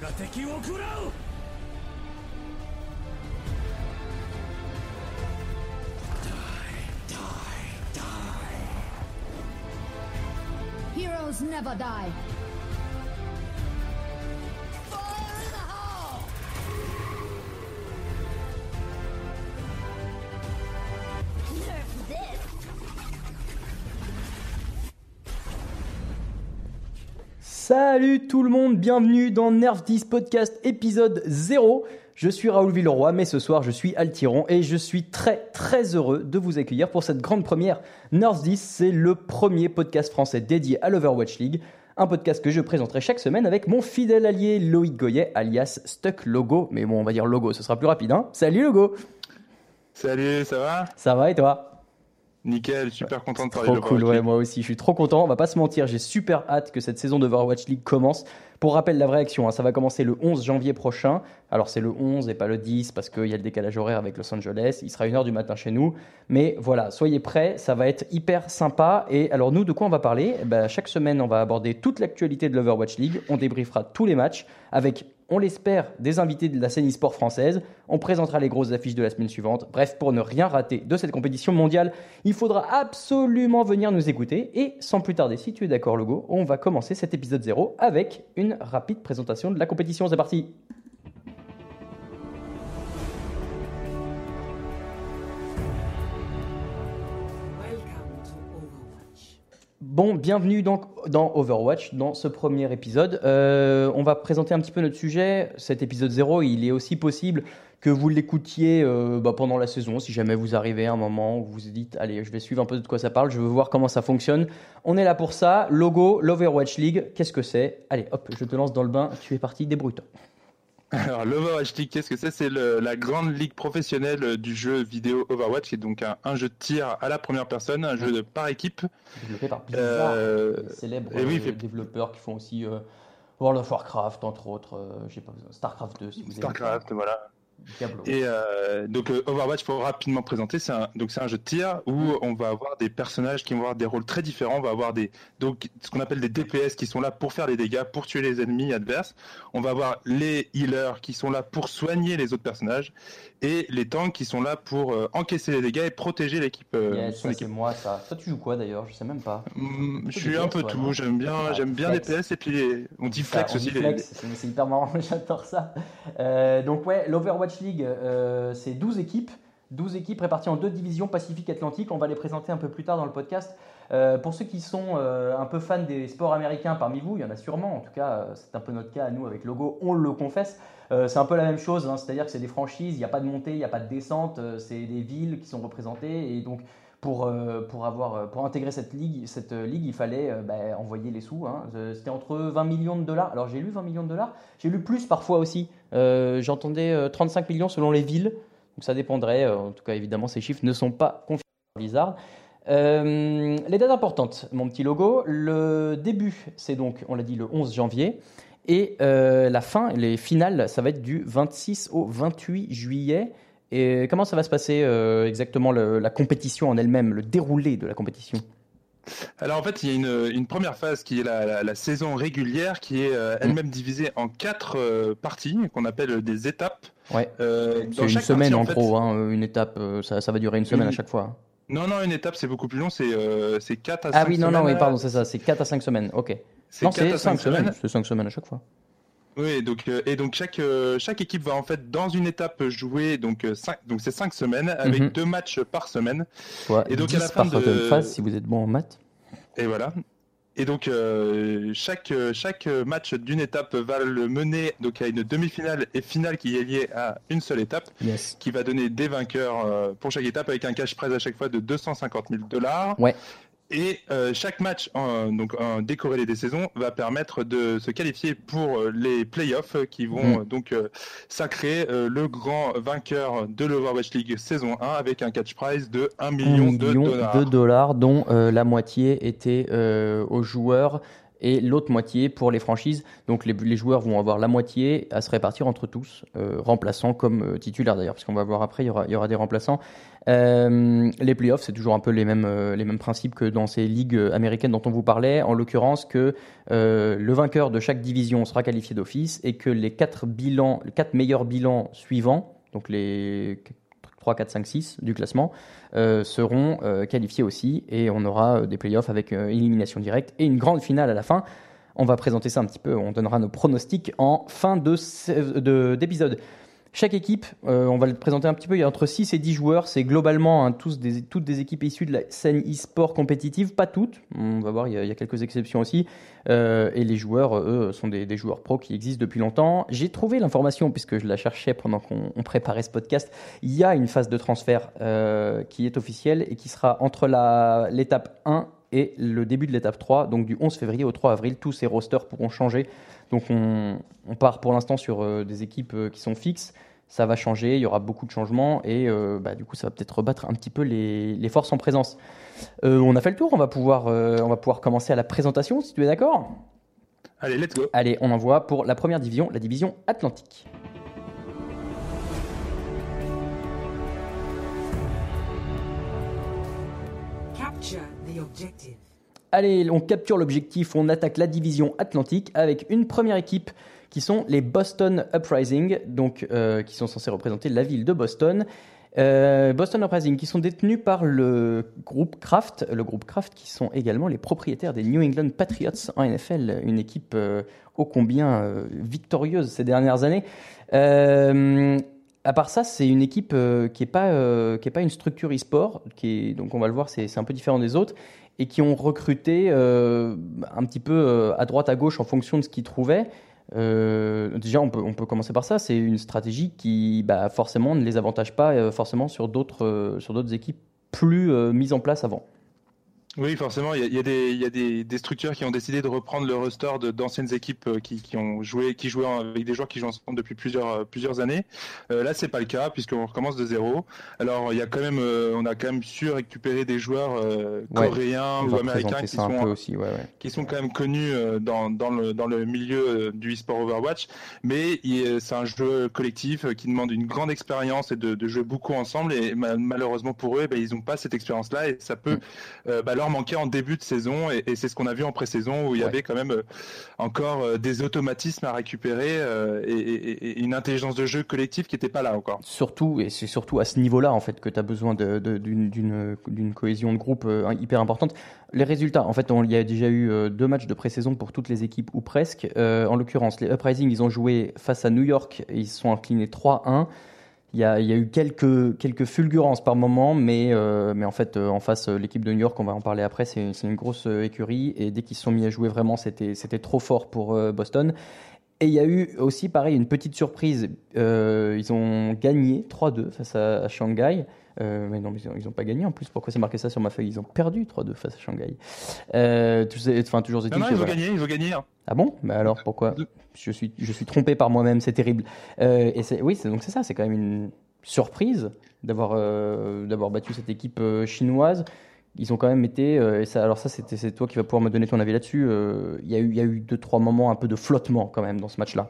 が敵を食らう Heroes never die. Salut tout le monde, bienvenue dans Nerf 10 Podcast épisode 0. Je suis Raoul Villeroy, mais ce soir je suis Altiron et je suis très très heureux de vous accueillir pour cette grande première. Nerf 10, c'est le premier podcast français dédié à l'Overwatch League. Un podcast que je présenterai chaque semaine avec mon fidèle allié Loïc Goyet, alias Stuck Logo. Mais bon, on va dire Logo, ce sera plus rapide. Hein Salut Logo Salut, ça va? Ça va et toi? Nickel, super content de parler Trop de cool, Overwatch ouais, moi aussi, je suis trop content. On va pas se mentir, j'ai super hâte que cette saison d'Overwatch League commence. Pour rappel, la vraie action, hein, ça va commencer le 11 janvier prochain. Alors c'est le 11 et pas le 10 parce qu'il y a le décalage horaire avec Los Angeles. Il sera 1h du matin chez nous. Mais voilà, soyez prêts, ça va être hyper sympa. Et alors nous, de quoi on va parler? Eh ben, Chaque semaine, on va aborder toute l'actualité de l'Overwatch League. On débriefera tous les matchs avec, on l'espère, des invités de la scène e-sport française. On présentera les grosses affiches de la semaine suivante. Bref, pour ne rien rater de cette compétition mondiale, il faudra absolument venir nous écouter. Et sans plus tarder, si tu es d'accord, Logo, on va commencer cet épisode 0 avec une rapide présentation de la compétition. C'est parti Bon, bienvenue donc dans Overwatch, dans ce premier épisode. Euh, on va présenter un petit peu notre sujet. Cet épisode 0, il est aussi possible que vous l'écoutiez euh, bah, pendant la saison, si jamais vous arrivez à un moment où vous vous dites, allez, je vais suivre un peu de quoi ça parle, je veux voir comment ça fonctionne. On est là pour ça. Logo, l'Overwatch League, qu'est-ce que c'est? Allez, hop, je te lance dans le bain, tu es parti, débrouille-toi. Alors, l'Overwatch League, qu'est-ce que c'est? C'est la grande ligue professionnelle du jeu vidéo Overwatch, qui est donc un, un jeu de tir à la première personne, un jeu de par équipe. Développé par Blizzard, Euh, les célèbres et oui, euh, fait- développeurs qui font aussi euh, World of Warcraft, entre autres, euh, pas Starcraft 2, si vous. Starcraft, voilà. Diablo. Et euh, donc euh, Overwatch, pour rapidement présenter, c'est un, donc c'est un jeu de tir où on va avoir des personnages qui vont avoir des rôles très différents. On va avoir des donc ce qu'on appelle des DPS qui sont là pour faire les dégâts, pour tuer les ennemis adverses. On va avoir les healers qui sont là pour soigner les autres personnages et les tanks qui sont là pour euh, encaisser les dégâts et protéger l'équipe. euh, Yes, c'est moi ça. Toi tu joues quoi d'ailleurs? Je sais même pas. Mm, je suis un peu tout. J'aime bien, Ah, j'aime bien flex. les PS et puis les- on dit flex Ça, on aussi. les- c'est hyper marrant, j'adore ça. Donc ouais, l'Overwatch League, euh, c'est 12 équipes. 12 équipes réparties en deux divisions Pacifique-Atlantique. On va les présenter un peu plus tard dans le podcast. Euh, pour ceux qui sont euh, un peu fans des sports américains parmi vous, il y en a sûrement. En tout cas, c'est un peu notre cas à nous avec Logo, on le confesse. C'est un peu la même chose, hein. c'est-à-dire que c'est des franchises, il n'y a pas de montée, il n'y a pas de descente, c'est des villes qui sont représentées. Et donc, pour, euh, pour, avoir, euh, pour intégrer cette ligue, cette euh, ligue il fallait bah, envoyer les sous. hein. C'était entre 20 millions de dollars. Alors j'ai lu 20 millions de dollars, j'ai lu plus parfois aussi. Euh, J'entendais euh, 35 millions selon les villes. Donc ça dépendrait. En tout cas, évidemment, ces chiffres ne sont pas confirmés par Blizzard. Les dates importantes, mon petit logo. Le début, c'est donc, on l'a dit, le 11 janvier. Et la fin, les finales, ça va être du 26 au 28 juillet. Et comment ça va se passer euh, exactement le- la compétition en elle-même, le déroulé de la compétition? Alors en fait, il y a une, une première phase qui est la, la- la saison régulière, qui est euh, elle-même divisée en quatre euh, parties qu'on appelle des étapes. Ouais. Euh, C'est une semaine partie, en en fait- gros, hein, une étape, ça, ça va durer une semaine à chaque fois. Non, non, une étape c'est beaucoup plus long, c'est euh, c'est 4 à 5 Ah oui, non, non, semaines. oui, pardon, c'est ça, c'est 4 à 5 semaines, ok. C'est Non, 4 c'est à 5 5 semaines, semaines. c'est 5 semaines à chaque fois. Oui, donc euh, et donc chaque euh, chaque équipe va en fait dans une étape jouer donc euh, cinq, donc c'est 5 semaines avec Mhm. deux matchs par semaine Et donc, 10 à la fin par de- phase si vous êtes bon en maths. et voilà. Et donc euh, chaque chaque match d'une étape va le mener donc à une demi-finale et finale qui est liée à une seule étape. Yes. qui va donner des vainqueurs pour chaque étape avec un cash prize à chaque fois de 250 000 dollars. Ouais. Et euh, chaque match, en, donc en décorrélé des saisons, va permettre de se qualifier pour euh, les playoffs qui vont Mm. donc euh, sacrer euh, le grand vainqueur de l'Overwatch League saison 1 avec un cash prize de 1 1 million, million de dollars. de dollars, dont euh, la moitié était euh, aux joueurs et l'autre moitié pour les franchises. Donc les, les, joueurs vont avoir la moitié à se répartir entre tous, euh, remplaçants comme euh, titulaires d'ailleurs, parce qu'on va voir après, il y aura, il y aura des remplaçants. Euh, les playoffs, c'est toujours un peu les mêmes, euh, les mêmes principes que dans ces ligues américaines dont on vous parlait, en l'occurrence que euh, le vainqueur de chaque division sera qualifié d'office et que les quatre, bilans, les quatre meilleurs bilans suivants, donc les 3, 4, 5, 6 du classement, euh, seront euh, qualifiés aussi et on aura des playoffs avec euh, élimination directe et une grande finale à la fin. On va présenter ça un petit peu, on donnera nos pronostics en fin d'épisode. De, d'épisode. Chaque équipe, euh, on va le présenter un petit peu, il y a entre 6 et 10 joueurs, c'est globalement hein, tous toutes des équipes issues de la scène e-sport compétitive, pas toutes, on va voir, il y a, quelques exceptions aussi, euh, et les joueurs, eux, sont des, joueurs pros qui existent depuis longtemps. J'ai trouvé l'information, puisque je la cherchais pendant qu'on préparait ce podcast, il y a une phase de transfert euh, qui est officielle et qui sera entre l'étape 1 et le début de l'étape 3, donc du 11 février au 3 avril, tous ces rosters pourront changer. Donc on, on part pour l'instant sur euh, des équipes euh, qui sont fixes. Ça va changer, il y aura beaucoup de changements et euh, bah, du coup ça va peut-être rebattre un petit peu les, les forces en présence. On a fait le tour, on va pouvoir, on va pouvoir commencer à la présentation si tu es d'accord? Allez, let's go. Allez, on envoie pour la première division, la division Atlantique. Allez, on capture l'objectif, on attaque la division Atlantique avec une première équipe qui sont les Boston Uprising, donc euh, qui sont censés représenter la ville de Boston. Euh, Boston Uprising qui sont détenus par le groupe Kraft, le groupe Kraft qui sont également les propriétaires des New England Patriots en NFL, une équipe euh, ô combien victorieuse ces dernières années. À part ça, c'est une équipe qui n'est pas, qui pas une structure e-sport, donc on va le voir, c'est un peu différent des autres, et qui ont recruté un petit peu à droite à gauche en fonction de ce qu'ils trouvaient. Euh, déjà, on peut, on peut commencer par ça. C'est une stratégie qui, bah, forcément, ne les avantage pas euh, forcément sur d'autres euh, sur d'autres équipes plus euh, mises en place avant. Oui, forcément, il y a, il y a, des, il y a des, des, structures qui ont décidé de reprendre le roster d'anciennes équipes euh, qui, qui, ont joué, qui jouaient avec des joueurs qui jouent ensemble depuis plusieurs, euh, plusieurs années. Euh, là, c'est pas le cas puisqu'on recommence de zéro. Alors, il y a quand même, euh, on a quand même su récupérer des joueurs euh, coréens ouais, ou américains qui sont, aussi, ouais, ouais. qui sont quand même connus dans, dans, le, dans le milieu du e-sport Overwatch. Mais c'est un jeu collectif qui demande une grande expérience et de, de jouer beaucoup ensemble. Et malheureusement pour eux, eh ben, ils n'ont pas cette expérience-là et ça peut mm. bah, leur manqué en début de saison et, et c'est ce qu'on a vu en pré-saison où il y ouais. avait quand même euh, encore euh, des automatismes à récupérer euh, et, et, et, une intelligence de jeu collective qui n'était pas là encore. Surtout, et c'est surtout à ce niveau-là en fait que tu as besoin d'une cohésion de groupe hyper importante. Les résultats, en fait, on, il y a déjà eu deux matchs de pré-saison pour toutes les équipes ou presque. en l'occurrence, les Uprising, ils ont joué face à New York et ils se sont inclinés 3-1. Il y, a, eu quelques, quelques fulgurances par moment, mais, euh, en fait, euh, en face, l'équipe de New York, on va en parler après, c'est une grosse euh, écurie. Et dès qu'ils se sont mis à jouer vraiment, c'était trop fort pour euh, Boston. Et il y a eu aussi, pareil, une petite surprise. Euh, ils ont gagné 3-2 face à, à Shanghai. Euh, mais non, ils n'ont pas gagné en plus. Pourquoi c'est marqué ça sur ma feuille? Ils ont perdu 3-2 face à Shanghai. Euh, tu sais, enfin, toujours non, non, ils ont voilà. gagné, ils ont gagné. Hein. Ah bon? Mais alors pourquoi? Je suis, je suis trompé par moi-même, c'est terrible. Euh, et oui, donc c'est ça, c'est quand même une surprise d'avoir d'avoir battu cette équipe chinoise. Ils ont quand même été, et ça, alors ça c'est toi qui vas pouvoir me donner ton avis là-dessus. Il y a eu, il y a eu deux trois moments un peu de flottement quand même dans ce match-là.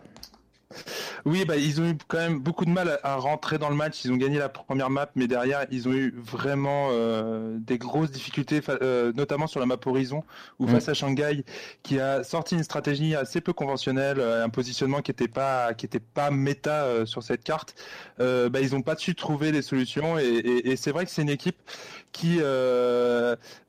Oui, bah, ils ont eu quand même beaucoup de mal à, rentrer dans le match. Ils ont gagné la première map, mais derrière, ils ont eu vraiment euh, des grosses difficultés, euh, notamment sur la map Horizon, ou mmh. face à Shanghai, qui a sorti une stratégie assez peu conventionnelle, euh, un positionnement qui n'était pas, qui était pas méta euh, sur cette carte. Bah, ils n'ont pas su trouver des solutions, et, et, et c'est vrai que c'est une équipe qui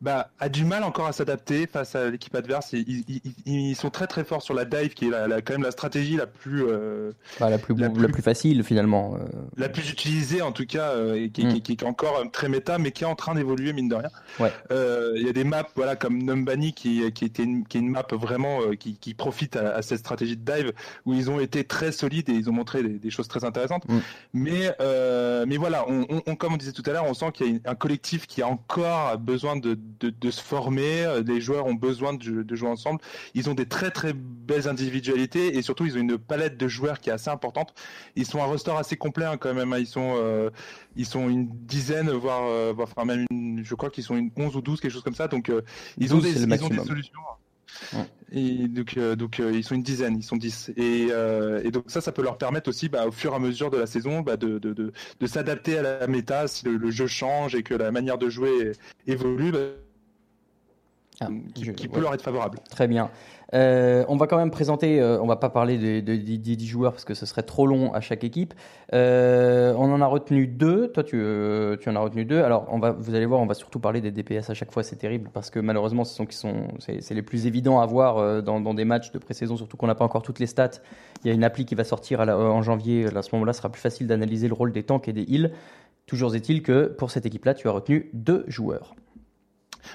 bah, a du mal encore à s'adapter face à l'équipe adverse. Ils, ils, ils, sont très très forts sur la dive, qui est la, la, quand même la stratégie la plus, euh, bah, la, plus, la, plus, la plus facile finalement. Euh... La plus utilisée en tout cas, euh, et qui, mm. qui, qui, est encore très méta, mais qui est en train d'évoluer mine de rien. Ouais. Il y a des maps voilà, comme Numbani qui, qui, était une, qui est une map vraiment qui, profite à, à, cette stratégie de dive, où ils ont été très solides et ils ont montré des, des choses très intéressantes. Mm. Mais, mais voilà, on, on, comme on disait tout à l'heure, on sent qu'il y a un collectif qui a encore besoin de, de, de, se former, les joueurs ont besoin de, de, jouer ensemble. Ils ont des très très belles individualités et surtout ils ont une palette de joueurs qui est assez importante. Ils sont un roster assez complet hein, quand même. Ils sont euh, ils sont une dizaine voire, euh, enfin même une, je crois qu'ils sont une 11 ou 12 quelque chose comme ça. Donc euh, ils, 12, ont des, ils ont des solutions. Ouais. Et donc, euh, donc euh, ils sont une dizaine, ils sont 10. Et, euh, et donc ça, ça peut leur permettre aussi, bah, au fur et à mesure de la saison, bah, de, de, de, de s'adapter à la méta si le, le jeu change et que la manière de jouer évolue, bah, Ah, qui, je- qui ouais. peut leur être favorable. Très bien. Euh, on va quand même présenter, euh, on va pas parler des, des, des- des 10 joueurs parce que ce serait trop long à chaque équipe. Euh, on en a retenu deux. Toi, tu, euh, en as retenu deux. Alors, vous allez voir, on va surtout parler des DPS à chaque fois. C'est terrible parce que malheureusement, ce sont qui sont, c'est les plus évidents à voir dans, des matchs de pré-saison, surtout qu'on n'a pas encore toutes les stats. Il y a une appli qui va sortir en janvier. À ce moment-là, sera plus facile d'analyser le rôle des tanks et des heals. Toujours est-il que pour cette équipe-là, tu as retenu deux joueurs.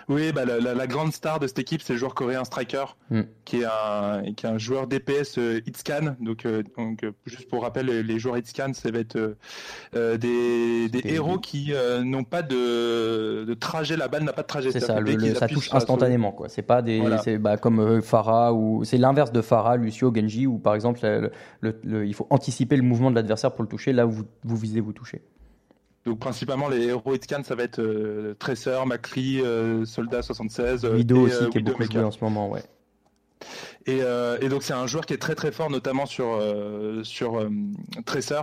Oui, bah, la, la- la grande star de cette équipe, c'est le joueur coréen Striker, Hmm. qui, est un, qui est un joueur DPS euh, Hitscan. Donc, euh, donc euh, juste pour rappel, les, les joueurs Hitscan, ça va être euh, des, des Des- héros qui n'ont pas de, de trajet. La balle n'a pas de trajet. C'est ça, le- le- ça touche instantanément quoi. C'est pas des, Voilà. c'est bah, comme Pharah ou c'est l'inverse de Pharah, Lucio, Genji où par exemple le- le- le- il faut anticiper le mouvement de l'adversaire pour le toucher. Là où vous, vous visez, vous touchez. Donc principalement les héros Hitscan, ça va être euh, Tracer, Macri, euh, Soldat 76, euh, Widow et, aussi qui est beaucoup joué en ce moment, ouais. Et, et donc c'est un joueur qui est très très fort, notamment sur sur Tracer,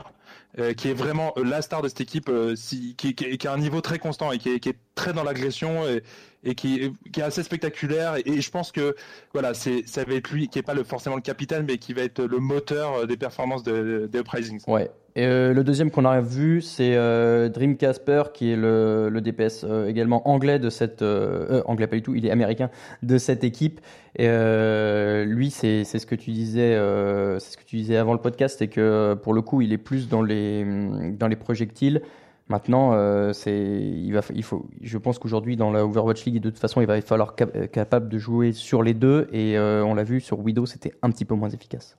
qui est vraiment la star de cette équipe, si- qui, qui- qui a un niveau très constant et qui est, qui est très dans l'agression et, et qui, qui est assez spectaculaire. Et, et je pense que voilà, c'est ça va être lui qui est pas le, forcément le capitaine, mais qui va être le moteur des performances de- des Uprisings. Ouais. Et euh, le deuxième qu'on a vu, c'est euh, Dream Casper, qui est le, DPS euh, également anglais de cette anglais pas du tout, il est américain de cette équipe. Lui, c'est ce que tu disais, c'est ce que tu disais avant le podcast, c'est que pour le coup, il est plus dans les dans les projectiles. Maintenant, euh, il va il faut je pense qu'aujourd'hui dans la Overwatch League de toute façon, il va falloir cap- capable de jouer sur les deux et on l'a vu sur Widow, c'était un petit peu moins efficace.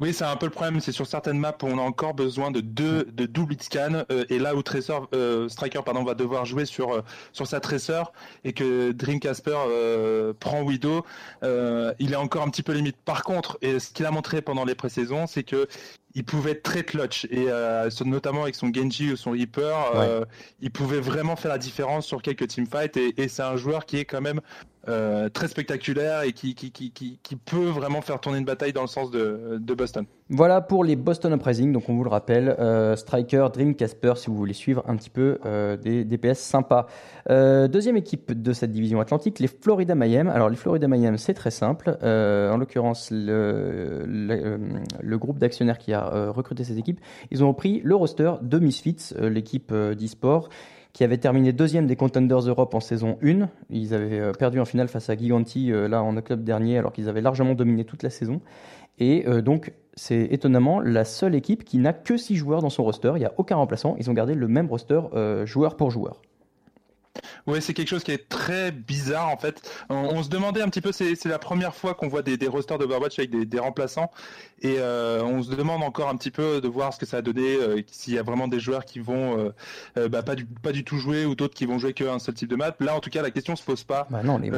Oui, c'est un peu le problème. C'est sur certaines maps où on a encore besoin de deux de double hit scan euh, et là où Tracer, euh, Striker pardon, va devoir jouer sur euh, sur sa Tracer et que Dream Casper euh, prend Widow, euh, il est encore un petit peu limite. Par contre, et ce qu'il a montré pendant les pré-saisons, c'est que il pouvait être très clutch et euh, notamment avec son Genji ou son Reaper, euh, il pouvait vraiment faire la différence sur quelques teamfights et, et c'est un joueur qui est quand même euh, très spectaculaire et qui, qui, qui, qui, qui peut vraiment faire tourner une bataille dans le sens de, de Boston. Voilà pour les Boston Uprising. Donc, on vous le rappelle, Striker, Dream, Casper, si vous voulez suivre un petit peu des DPS sympas. Deuxième équipe de cette division atlantique, les Florida Mayhem. Alors, les Florida Mayhem, c'est très simple. En l'occurrence, le, le, le groupe d'actionnaires qui a euh, recruté cette équipe, ils ont repris le roster de Misfits, euh, l'équipe euh, d'e-sport qui avait terminé deuxième des Contenders Europe en saison 1. Ils avaient perdu en finale face à Giganti là en octobre dernier, alors qu'ils avaient largement dominé toute la saison. Et donc, c'est étonnamment la seule équipe qui n'a que 6 joueurs dans son roster. Il n'y a aucun remplaçant. Ils ont gardé le même roster joueur pour joueur. Ouais, c'est quelque chose qui est très bizarre en fait. On, on se demandait un petit peu, c'est la première fois qu'on voit des, des rosters d'Overwatch avec des, des remplaçants, et euh, on se demande encore un petit peu de voir ce que ça a donné, euh, s'il y a vraiment des joueurs qui vont euh, euh, bah, pas, du, pas du tout jouer ou d'autres qui vont jouer qu'un seul type de map. Là, en tout cas, la question se pose pas. Bah non, les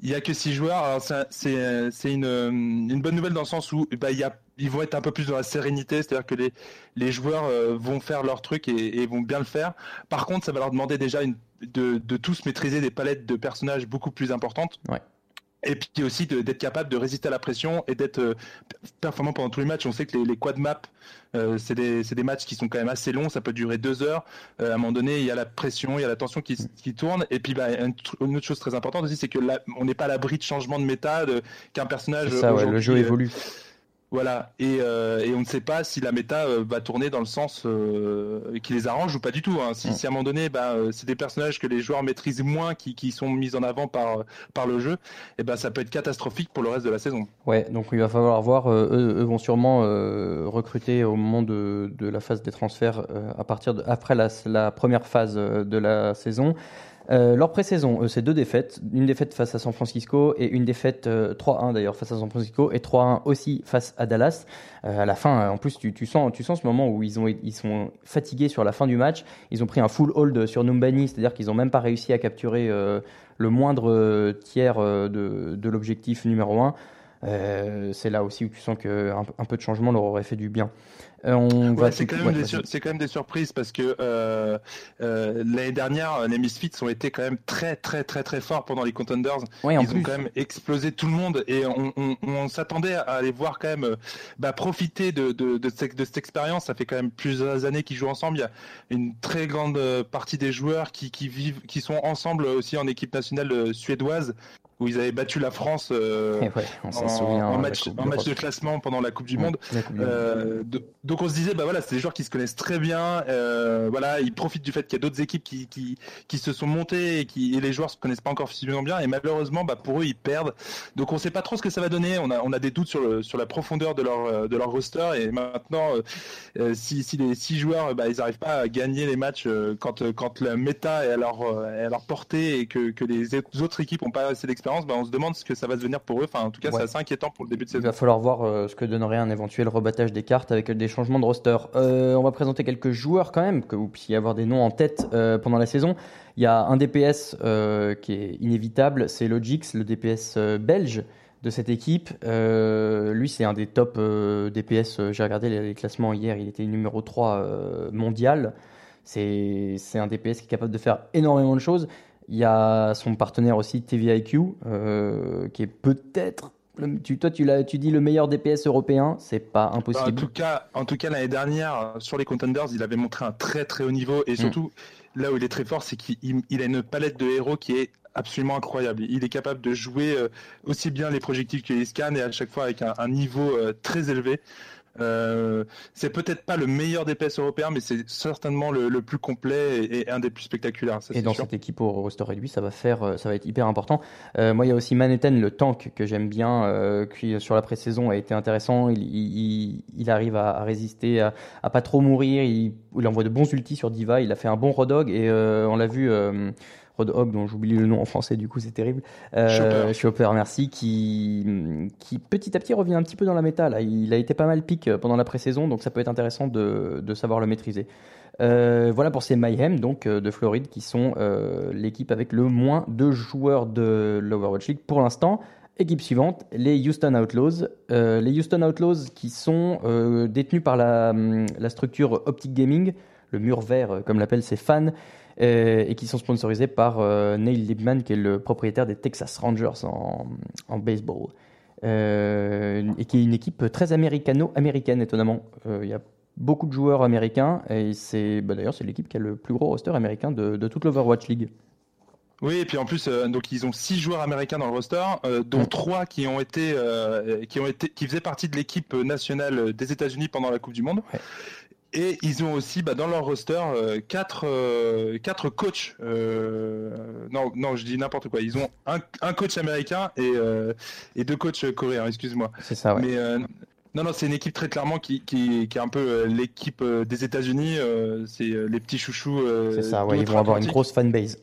Euh, il y a que six joueurs. C'est une, euh, une bonne nouvelle dans le sens où bah, il y ils vont être un peu plus dans la sérénité, c'est-à-dire que les, joueurs euh, vont faire leur truc et, vont bien le faire. Par contre, ça va leur demander déjà de, tous maîtriser des palettes de personnages beaucoup plus importantes. Et puis aussi d'être capable de résister à la pression et d'être euh, performant pendant tous les matchs. On sait que les, les quad maps, euh, c'est des, c'est des matchs qui sont quand même assez longs, ça peut durer deux heures. Euh, à un moment donné, il y a la pression, il y a la tension qui, qui tourne. Et puis, bah, une autre chose très importante aussi, c'est que là, on n'est pas à l'abri de changement de méta, de- qu'un personnage. Ça, ouais, le jeu euh, évolue. Voilà, et, euh, et on ne sait pas si la méta euh, va tourner dans le sens euh, qui les arrange ou pas du tout. Hein. Si, Mm. si à un moment donné, bah, euh, c'est des personnages que les joueurs maîtrisent moins, qui, qui sont mis en avant par, par le jeu, et ben ça peut être catastrophique pour le reste de la saison. Ouais, donc il va falloir voir. euh, eux, eux vont sûrement euh, recruter au moment de, de la phase des transferts euh, à partir de, après la, la première phase euh, de la saison. Euh, leur pré-saison, eux, c'est deux défaites. Une défaite face à San Francisco et une défaite euh, 3-1 d'ailleurs face à San Francisco et 3-1 aussi face à Dallas. Euh, à la fin, en plus, tu, sens, tu sens ce moment où ils, ont, ils sont fatigués sur la fin du match. Ils ont pris un full hold sur Numbani, c'est-à-dire qu'ils n'ont même pas réussi à capturer euh, le moindre euh, tiers euh, de, de l'objectif numéro 1. Euh, c'est là aussi où tu sens qu'un un peu de changement leur aurait fait du bien. Euh, on Ouais, c'est quand, même ouais, des vas-y. sur- c'est quand même des surprises parce que euh, euh, l'année dernière, les Misfits ont été quand même très très très très forts pendant les Contenders. Ouais, Ils ont plus. quand même explosé tout le monde et on, on- on s'attendait à les voir quand même euh, bah, profiter de, de, de, cette, de cette expérience. Ça fait quand même plusieurs années qu'ils jouent ensemble. Il y a une très grande euh, partie des joueurs qui, qui vivent, qui sont ensemble aussi en équipe nationale euh, suédoise où ils avaient battu la France euh, ouais, on s'en en, souvient. en la match, Coupe en match de classement pendant la Coupe du Monde. Euh, de- donc on se disait bah voilà c'est des joueurs qui se connaissent très bien euh, voilà ils profitent du fait qu'il y a d'autres équipes qui, qui, qui se sont montées et qui et les joueurs se connaissent pas encore suffisamment bien et malheureusement bah pour eux ils perdent donc on sait pas trop ce que ça va donner on a on a des doutes sur le sur la profondeur de leur de leur roster et maintenant si si les six joueurs bah ils arrivent pas à gagner les matchs quand quand la méta est à leur est à leur portée et que que les autres équipes ont pas assez d'expérience bah on se demande ce que ça va devenir pour eux enfin en tout cas Ouais. c'est assez inquiétant pour le début de Il saison va falloir voir euh, ce que donnerait un éventuel rebattage des cartes avec des changements de roster. Euh, on va présenter quelques joueurs quand même, que vous puissiez avoir des noms en tête euh, pendant la saison. Il y a un DPS qui est inévitable, c'est Logix, le DPS belge de cette équipe. Euh, lui, c'est un des top euh, DPS. J'ai regardé les, les classements hier, il était numéro 3 euh, mondial. C'est un DPS qui est capable de faire énormément de choses. Il y a son partenaire aussi, TVIQ, euh, qui est peut-être. Tu, toi, tu, tu dis le meilleur DPS européen, c'est pas En impossible. tout cas, en tout cas l'année dernière sur les contenders, il avait montré un très très haut niveau et surtout là où il est très fort, c'est qu'il il- il a une palette de héros qui est absolument incroyable. Il est capable de jouer euh, aussi bien les projectiles que les scans et à chaque fois avec un, un niveau euh, très élevé. Euh, c'est peut-être pas le meilleur DPS européen, mais c'est certainement le, le plus complet et, et un des plus spectaculaires. Ça, Et dans sûr. cette équipe au roster réduit, ça va faire, euh, ça va être hyper important. Euh, moi, il y a aussi Manhattan, le tank que j'aime bien, euh, qui sur la pré-saison a été intéressant. Il, il- il- il arrive à, à résister, à, à pas trop mourir. Il, il envoie de bons ultis sur Diva. Il a fait un bon Rodog et on l'a vu. Euh, Rodog, dont j'oublie le nom en français, du coup c'est terrible. Euh, Chopper. Chopper, merci, qui, qui petit à petit revient un petit peu dans la méta. Là. Il a été pas mal pique pendant la pré-saison, donc ça peut être intéressant de, de savoir le maîtriser. Euh, voilà pour ces Mayhem donc euh, de Floride qui sont euh, l'équipe avec le moins de joueurs de l'Overwatch League pour l'instant. Équipe suivante, les Houston Outlaws. Euh, les Houston Outlaws qui sont euh, détenus par la, hum, la structure Optic Gaming, le mur vert euh, comme l'appellent ses fans, euh, et qui sont sponsorisés par euh, Neil Libman qui est le propriétaire des Texas Rangers en, en baseball. Euh, et qui est une équipe très américano-américaine étonnamment. Euh, Il y a beaucoup de joueurs américains et c'est bah, d'ailleurs c'est l'équipe qui a le plus gros roster américain de, de toute l'Overwatch League. Oui, et puis en plus, euh, donc ils ont six joueurs américains dans le roster, euh, dont Mm. trois qui ont été, euh, qui ont été, qui faisaient partie de l'équipe nationale des États-Unis pendant la Coupe du Monde. Ouais. Et ils ont aussi, bah, dans leur roster, euh, quatre, euh, quatre coachs. euh, non, non, je dis n'importe quoi. Ils ont un, un coach américain et, et deux coachs coréens. Excuse-moi. C'est ça, ouais. Mais non, non, c'est une équipe très clairement qui, qui, qui est un peu l'équipe des États-Unis. c'est les petits chouchous. c'est ça, ouais. Ils vont avoir une grosse fanbase.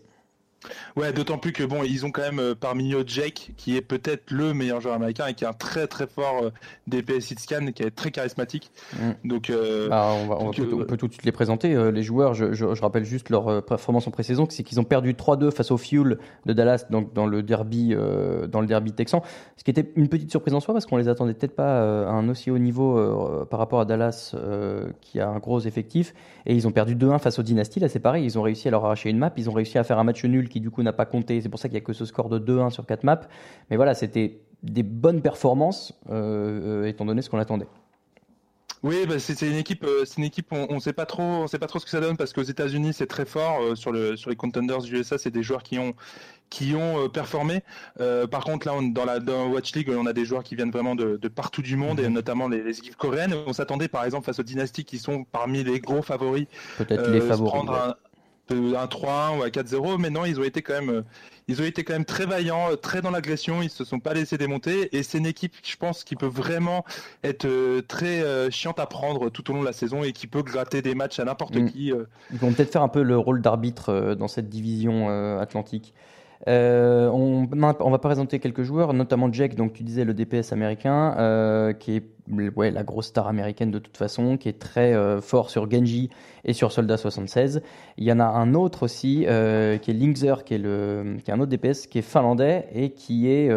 Ouais, d'autant plus que bon, ils ont quand même euh, parmi eux Jake, qui est peut-être le meilleur joueur américain et qui est un très très fort euh, DPS hit scan, qui est très charismatique. Mm. Donc, euh, Bah, on, va, on, peut, euh, on peut tout de suite les présenter. Les joueurs, je, je- je rappelle juste leur performance en pré-saison, c'est qu'ils ont perdu 3-2 face au Fuel de Dallas, donc dans le derby, dans le derby texan. Ce qui était une petite surprise en soi, parce qu'on les attendait peut-être pas à un aussi haut niveau par rapport à Dallas, qui a un gros effectif. Et ils ont perdu 2-1 face au Dynasty. Là, c'est pareil, ils ont réussi à leur arracher une map. Ils ont réussi à faire un match nul qui, du coup, n'a pas compté. C'est pour ça qu'il y a que ce score de 2-1 sur 4 maps. Mais voilà, c'était des bonnes performances, euh, euh, étant donné ce qu'on attendait. oui, bah, c'est une équipe, euh, c'est une équipe, on, on sait pas trop, on sait pas trop ce que ça donne parce qu'aux États-Unis c'est très fort euh, sur le sur les contenders du USA, c'est des joueurs qui ont qui ont euh, performé. Euh, par contre, là, on, dans la dans Watch League, on a des joueurs qui viennent vraiment de, de partout du monde et notamment les, les équipes coréennes. On s'attendait, par exemple, face aux Dynasties qui sont parmi les gros favoris Peut-être les favoris. prendre ouais. un, un 3-1 ou un 4-0, mais non, ils ont été quand même, euh, ils ont été quand même très vaillants, euh, très dans l'agression, ils se sont pas laissés démonter, et c'est une équipe, je pense, qui peut vraiment être euh, très euh, chiante à prendre tout au long de la saison et qui peut gratter des matchs à n'importe Mm. qui. Ils vont peut-être faire un peu le rôle d'arbitre dans cette division euh, atlantique. Euh, on, va présenter quelques joueurs, notamment Jack, donc tu disais le DPS américain, euh, qui est ouais, la grosse star américaine de toute façon, qui est très euh, fort sur Genji et sur Soldat 76. Il y en a un autre aussi, qui est Linkzer, qui est, le, qui est un autre DPS, qui est finlandais et qui, est,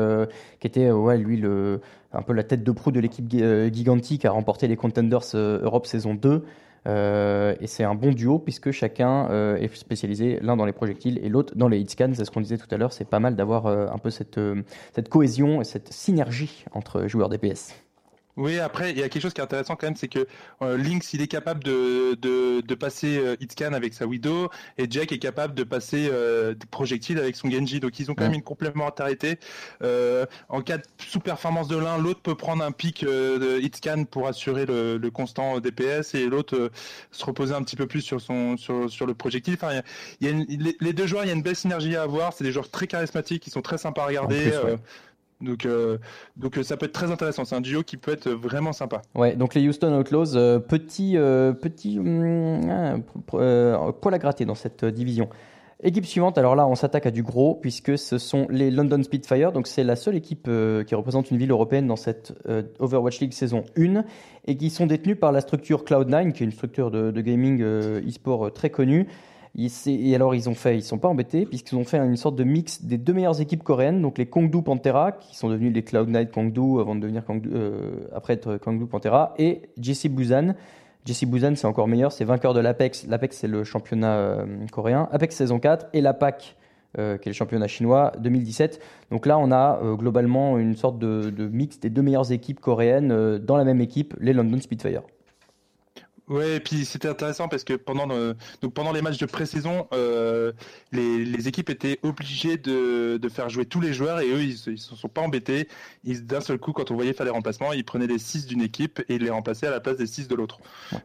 qui était, ouais, lui, le, un peu la tête de proue de l'équipe Gigantic, a remporté les Contenders Europe saison 2. Euh, et c'est un bon duo puisque chacun euh, est spécialisé, l'un dans les projectiles et l'autre dans les hitscans. C'est ce qu'on disait tout à l'heure, c'est pas mal d'avoir euh, un peu cette, euh, cette cohésion et cette synergie entre joueurs DPS. Oui, après, il y a quelque chose qui est intéressant quand même, c'est que euh, Lynx, il est capable de, de, de passer euh, Hitscan avec sa Widow, et Jack est capable de passer euh, des projectiles avec son Genji. Donc ils ont quand même une complémentarité. Euh, en cas de sous-performance de l'un, l'autre peut prendre un pic euh, de Hitscan pour assurer le, le constant DPS, et l'autre euh, se reposer un petit peu plus sur, son, sur, sur le projectile. Enfin, il y a, y a une- les, les deux joueurs, il y a une belle synergie à avoir. C'est des joueurs très charismatiques, qui sont très sympas à regarder. plus, ouais. Donc, euh, donc euh, ça peut être très intéressant. C'est un duo qui peut être vraiment sympa. Ouais, donc les Houston Outlaws, euh, petit, euh, petit hum, ah, poil à gratter dans cette division. Équipe suivante, alors là on s'attaque à du gros puisque ce sont les London Spitfire, donc c'est la seule équipe qui représente une ville européenne dans cette Overwatch League saison 1 et qui sont détenus par la structure Cloud9 qui est une structure de, gaming e-sport très connue. Et alors ils ont fait, ils sont pas embêtés puisqu'ils ont fait une sorte de mix des deux meilleures équipes coréennes, donc les Kongdu Pantera qui sont devenus les Cloud9 Kongdu avant de devenir Kangdu- euh, après être Kongdu Pantera et JC Busan. JC Busan c'est encore meilleur, c'est vainqueur de l'Apex. L'Apex c'est le championnat euh, coréen, Apex saison 4 et la PAC euh, qui est le championnat chinois 2017. Donc là on a globalement une sorte de, mix des deux meilleures équipes coréennes dans la même équipe, les London Spitfire. Ouais, et puis c'était intéressant parce que pendant donc pendant les matchs de pré-saison, euh, les, les équipes étaient obligées de, de faire jouer tous les joueurs et eux ils, ils se sont pas embêtés. Ils d'un seul coup quand on voyait faire les remplacements, ils prenaient les 6 d'une équipe et ils les remplaçaient à la place des 6 de l'autre.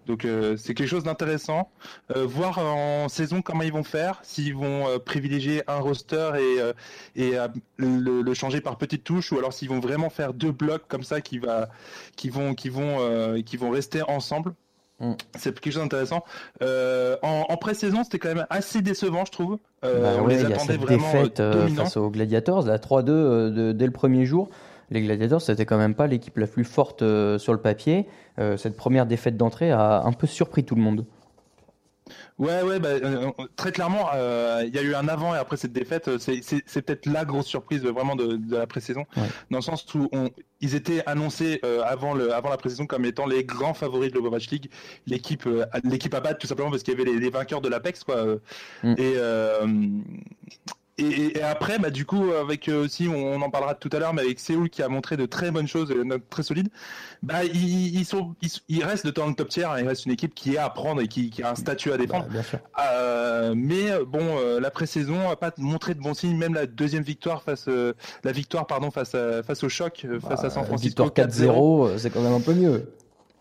Donc euh, c'est quelque chose d'intéressant. Euh, voir en saison comment ils vont faire, s'ils vont euh, privilégier un roster et euh, et euh, le, le changer par petites touches ou alors s'ils vont vraiment faire deux blocs comme ça qui va qui vont qui vont qui vont rester ensemble. Mm. C'est quelque chose d'intéressant. Euh, en, en pré-saison, c'était quand même assez décevant, je trouve. Euh, Bah on ouais, les il y a attendait cette vraiment défaite euh, dominants. face aux Gladiators, la 3-2 euh, de- dès le premier jour. Les Gladiators, c'était quand même pas l'équipe la plus forte sur le papier. Cette première défaite d'entrée a un peu surpris tout le monde. Ouais, ouais, bah, euh, très clairement, euh, il y a eu un avant et après cette défaite. euh, C'est peut-être la grosse surprise vraiment de, de la pré-saison, Ouais. dans le sens où on, ils étaient annoncés euh, avant, le, avant la pré-saison comme étant les grands favoris de l'Overwatch League, l'équipe l'équipe à battre tout simplement parce qu'il y avait les, les vainqueurs de l'Apex, quoi. Mm. Et, euh, et, et après, bah, du coup, avec euh, aussi, on, on en parlera tout à l'heure, mais avec Séoul qui a montré de très bonnes choses, euh, très solides, bah, ils, ils sont, ils, ils restent dans le top tier, hein, il reste une équipe qui est à prendre et qui, qui a un statut à défendre. Bah. Euh, mais bon, euh, la pré-saison a pas montré de bons signes. Même la deuxième victoire face, euh, la victoire pardon face à, face au choc, euh, face à San Bah, Francisco. victoire 4-0, euh, c'est quand même un peu mieux.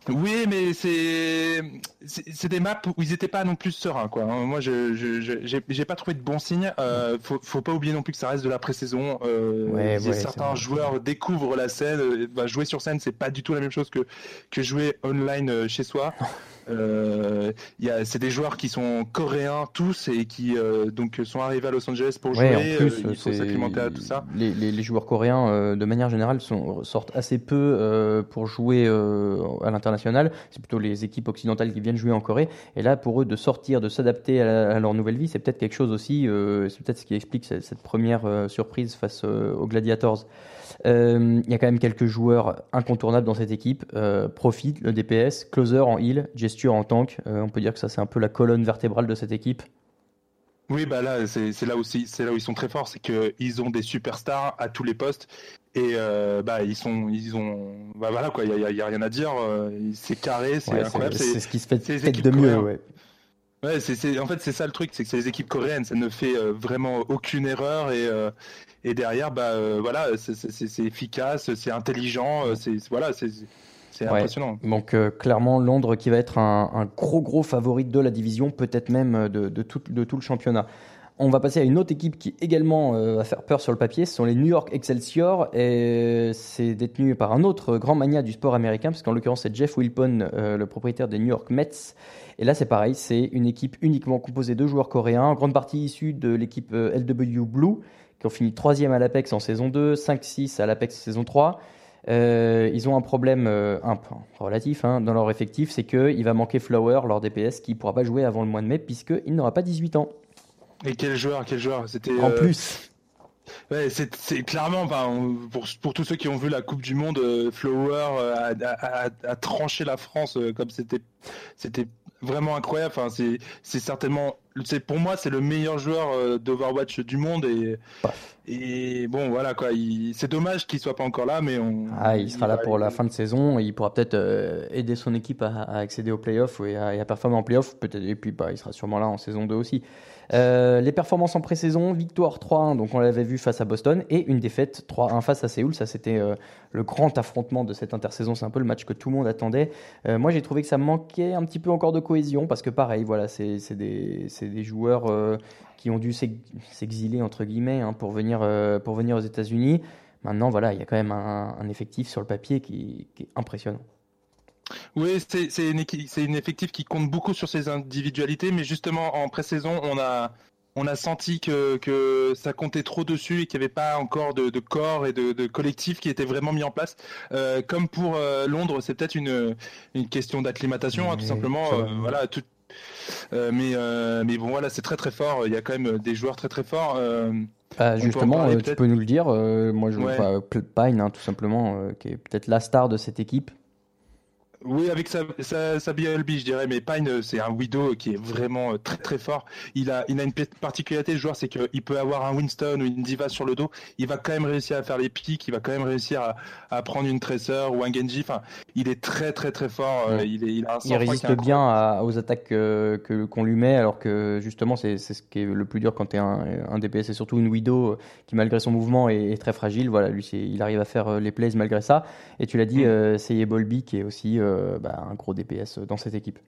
Oui, mais c'est c'est des maps où ils étaient pas non plus sereins quoi. Moi, je je- je- j'ai j'ai pas trouvé de bons signes. Euh, faut faut pas oublier non plus que ça reste de la pré-saison. Euh, Ouais, ouais, certains joueurs découvrent la scène. euh, bah, jouer sur scène, c'est pas du tout la même chose que que jouer online chez soi. Euh, c'est des joueurs qui sont coréens tous et qui euh, donc sont arrivés à Los Angeles pour Ouais, jouer. en plus, euh, il faut c'est- s'acclimater à tout ça. Les, les- les joueurs coréens, euh, de manière générale, sont, sortent assez peu pour jouer à l'international. C'est plutôt les équipes occidentales qui viennent jouer en Corée. Et là, pour eux, de sortir, de s'adapter à, leur nouvelle vie, c'est peut-être quelque chose aussi. c'est peut-être ce qui explique cette, cette première surprise face aux Gladiators. Il y a quand même quelques joueurs incontournables dans cette équipe. Profit, le DPS, Closer en heal, En tank. Euh, on peut dire que ça, c'est un peu la colonne vertébrale de cette équipe. Oui, bah là, c'est là aussi, c'est là où ils sont très forts, c'est que ils ont des superstars à tous les postes et euh, bah ils sont, ils ont, bah voilà quoi, il y a, y a rien à dire, euh, c'est carré, c'est Ouais, incroyable. c'est ce qui se fait peut-être de mieux. Ouais. Ouais, en fait, c'est ça le truc, c'est que c'est les équipes coréennes, ça ne fait euh, vraiment aucune erreur et, euh, et derrière, bah voilà, c'est, efficace, c'est intelligent, c'est- voilà, c'est, c'est Ouais. impressionnant. Donc euh, clairement Londres qui va être un, un gros gros favori de la division, peut-être même euh, de, de tout, de tout le championnat. On va passer à une autre équipe qui également euh, va faire peur sur le papier, ce sont les New York Excelsior et c'est détenu par un autre grand mania du sport américain, parce qu'en l'occurrence c'est Jeff Wilpon, euh, le propriétaire des New York Mets. Et là c'est pareil, c'est une équipe uniquement composée de joueurs coréens, en grande partie issus de l'équipe LW Blue, qui ont fini troisième à l'Apex en saison 2, 5-6 à l'Apex saison 3. Euh, ils ont un problème euh, un peu relatif hein, dans leur effectif, c'est qu'il va manquer Flower, leur DPS, qui ne pourra pas jouer avant le mois de mai puisqu'il n'aura pas 18 ans. Et quel joueur, quel joueur, c'était. En euh, plus, Ouais, c'est clairement, pour, pour tous ceux qui ont vu la Coupe du Monde, Flower a, a- a- a tranché la France comme c'était vraiment incroyable. Enfin, c'est certainement, c'est pour moi, c'est le meilleur joueur euh, d'Overwatch du monde et et bon, voilà quoi. il- C'est dommage qu'il soit pas encore là, mais on. Ah, il sera là pour la fin de saison et il pourra peut-être euh, aider son équipe à, à accéder aux playoffs et à, et à performer en playoffs. Peut-être, et puis bah, il sera sûrement là en saison 2 aussi. Euh, les performances en pré-saison, victoire 3-1, donc on l'avait vu face à Boston, et une défaite 3-1 face à Séoul. Ça, c'était euh, le grand affrontement de cette intersaison. C'est un peu le match que tout le monde attendait. Euh, moi, j'ai trouvé que ça manquait un petit peu encore de cohésion parce que, pareil, voilà, c'est des, joueurs qui ont dû s'ex- s'exiler, entre guillemets, hein, pour, venir, pour venir aux États-Unis. Maintenant, voilà, il y a quand même un, effectif sur le papier qui est impressionnant. Oui, c'est une, une effectif qui compte beaucoup sur ses individualités, mais justement en pré-saison, on a, on a senti que, que ça comptait trop dessus et qu'il n'y avait pas encore de, de corps et de, de collectif qui était vraiment mis en place. Euh, comme pour euh, Londres, c'est peut-être une, une question d'acclimatation, hein, tout simplement. Euh, voilà, tout, mais, mais bon, voilà, c'est très très fort. Il y a quand même des joueurs très très forts. Bah, justement, parler tu peux nous le dire. moi, je P- Pine, hein, tout simplement, qui est peut-être la star de cette équipe. Oui, avec sa, sa, sa BLB, je dirais, mais Pine, euh, c'est un Widow qui est vraiment euh, très très fort. Il a, il a une particularité, le joueur, c'est qu'il peut avoir un Winston ou une Diva sur le dos. Il va quand même réussir à faire les pics, il va quand même réussir à, à prendre une Tracer ou un Genji. Enfin, il est très très très fort. euh, Ouais. il, est, il a un Il résiste bien à- aux attaques euh, que qu'on lui met, alors que justement, c'est c'est ce qui est le plus dur quand tu es un, un DPS, et surtout une Widow qui, malgré son mouvement, est, est très fragile. Voilà, lui, c'est- il arrive à faire les plays malgré ça. Et tu l'as dit, Mm. euh, Bolby, qui est aussi euh, bah, un gros DPS dans cette équipe.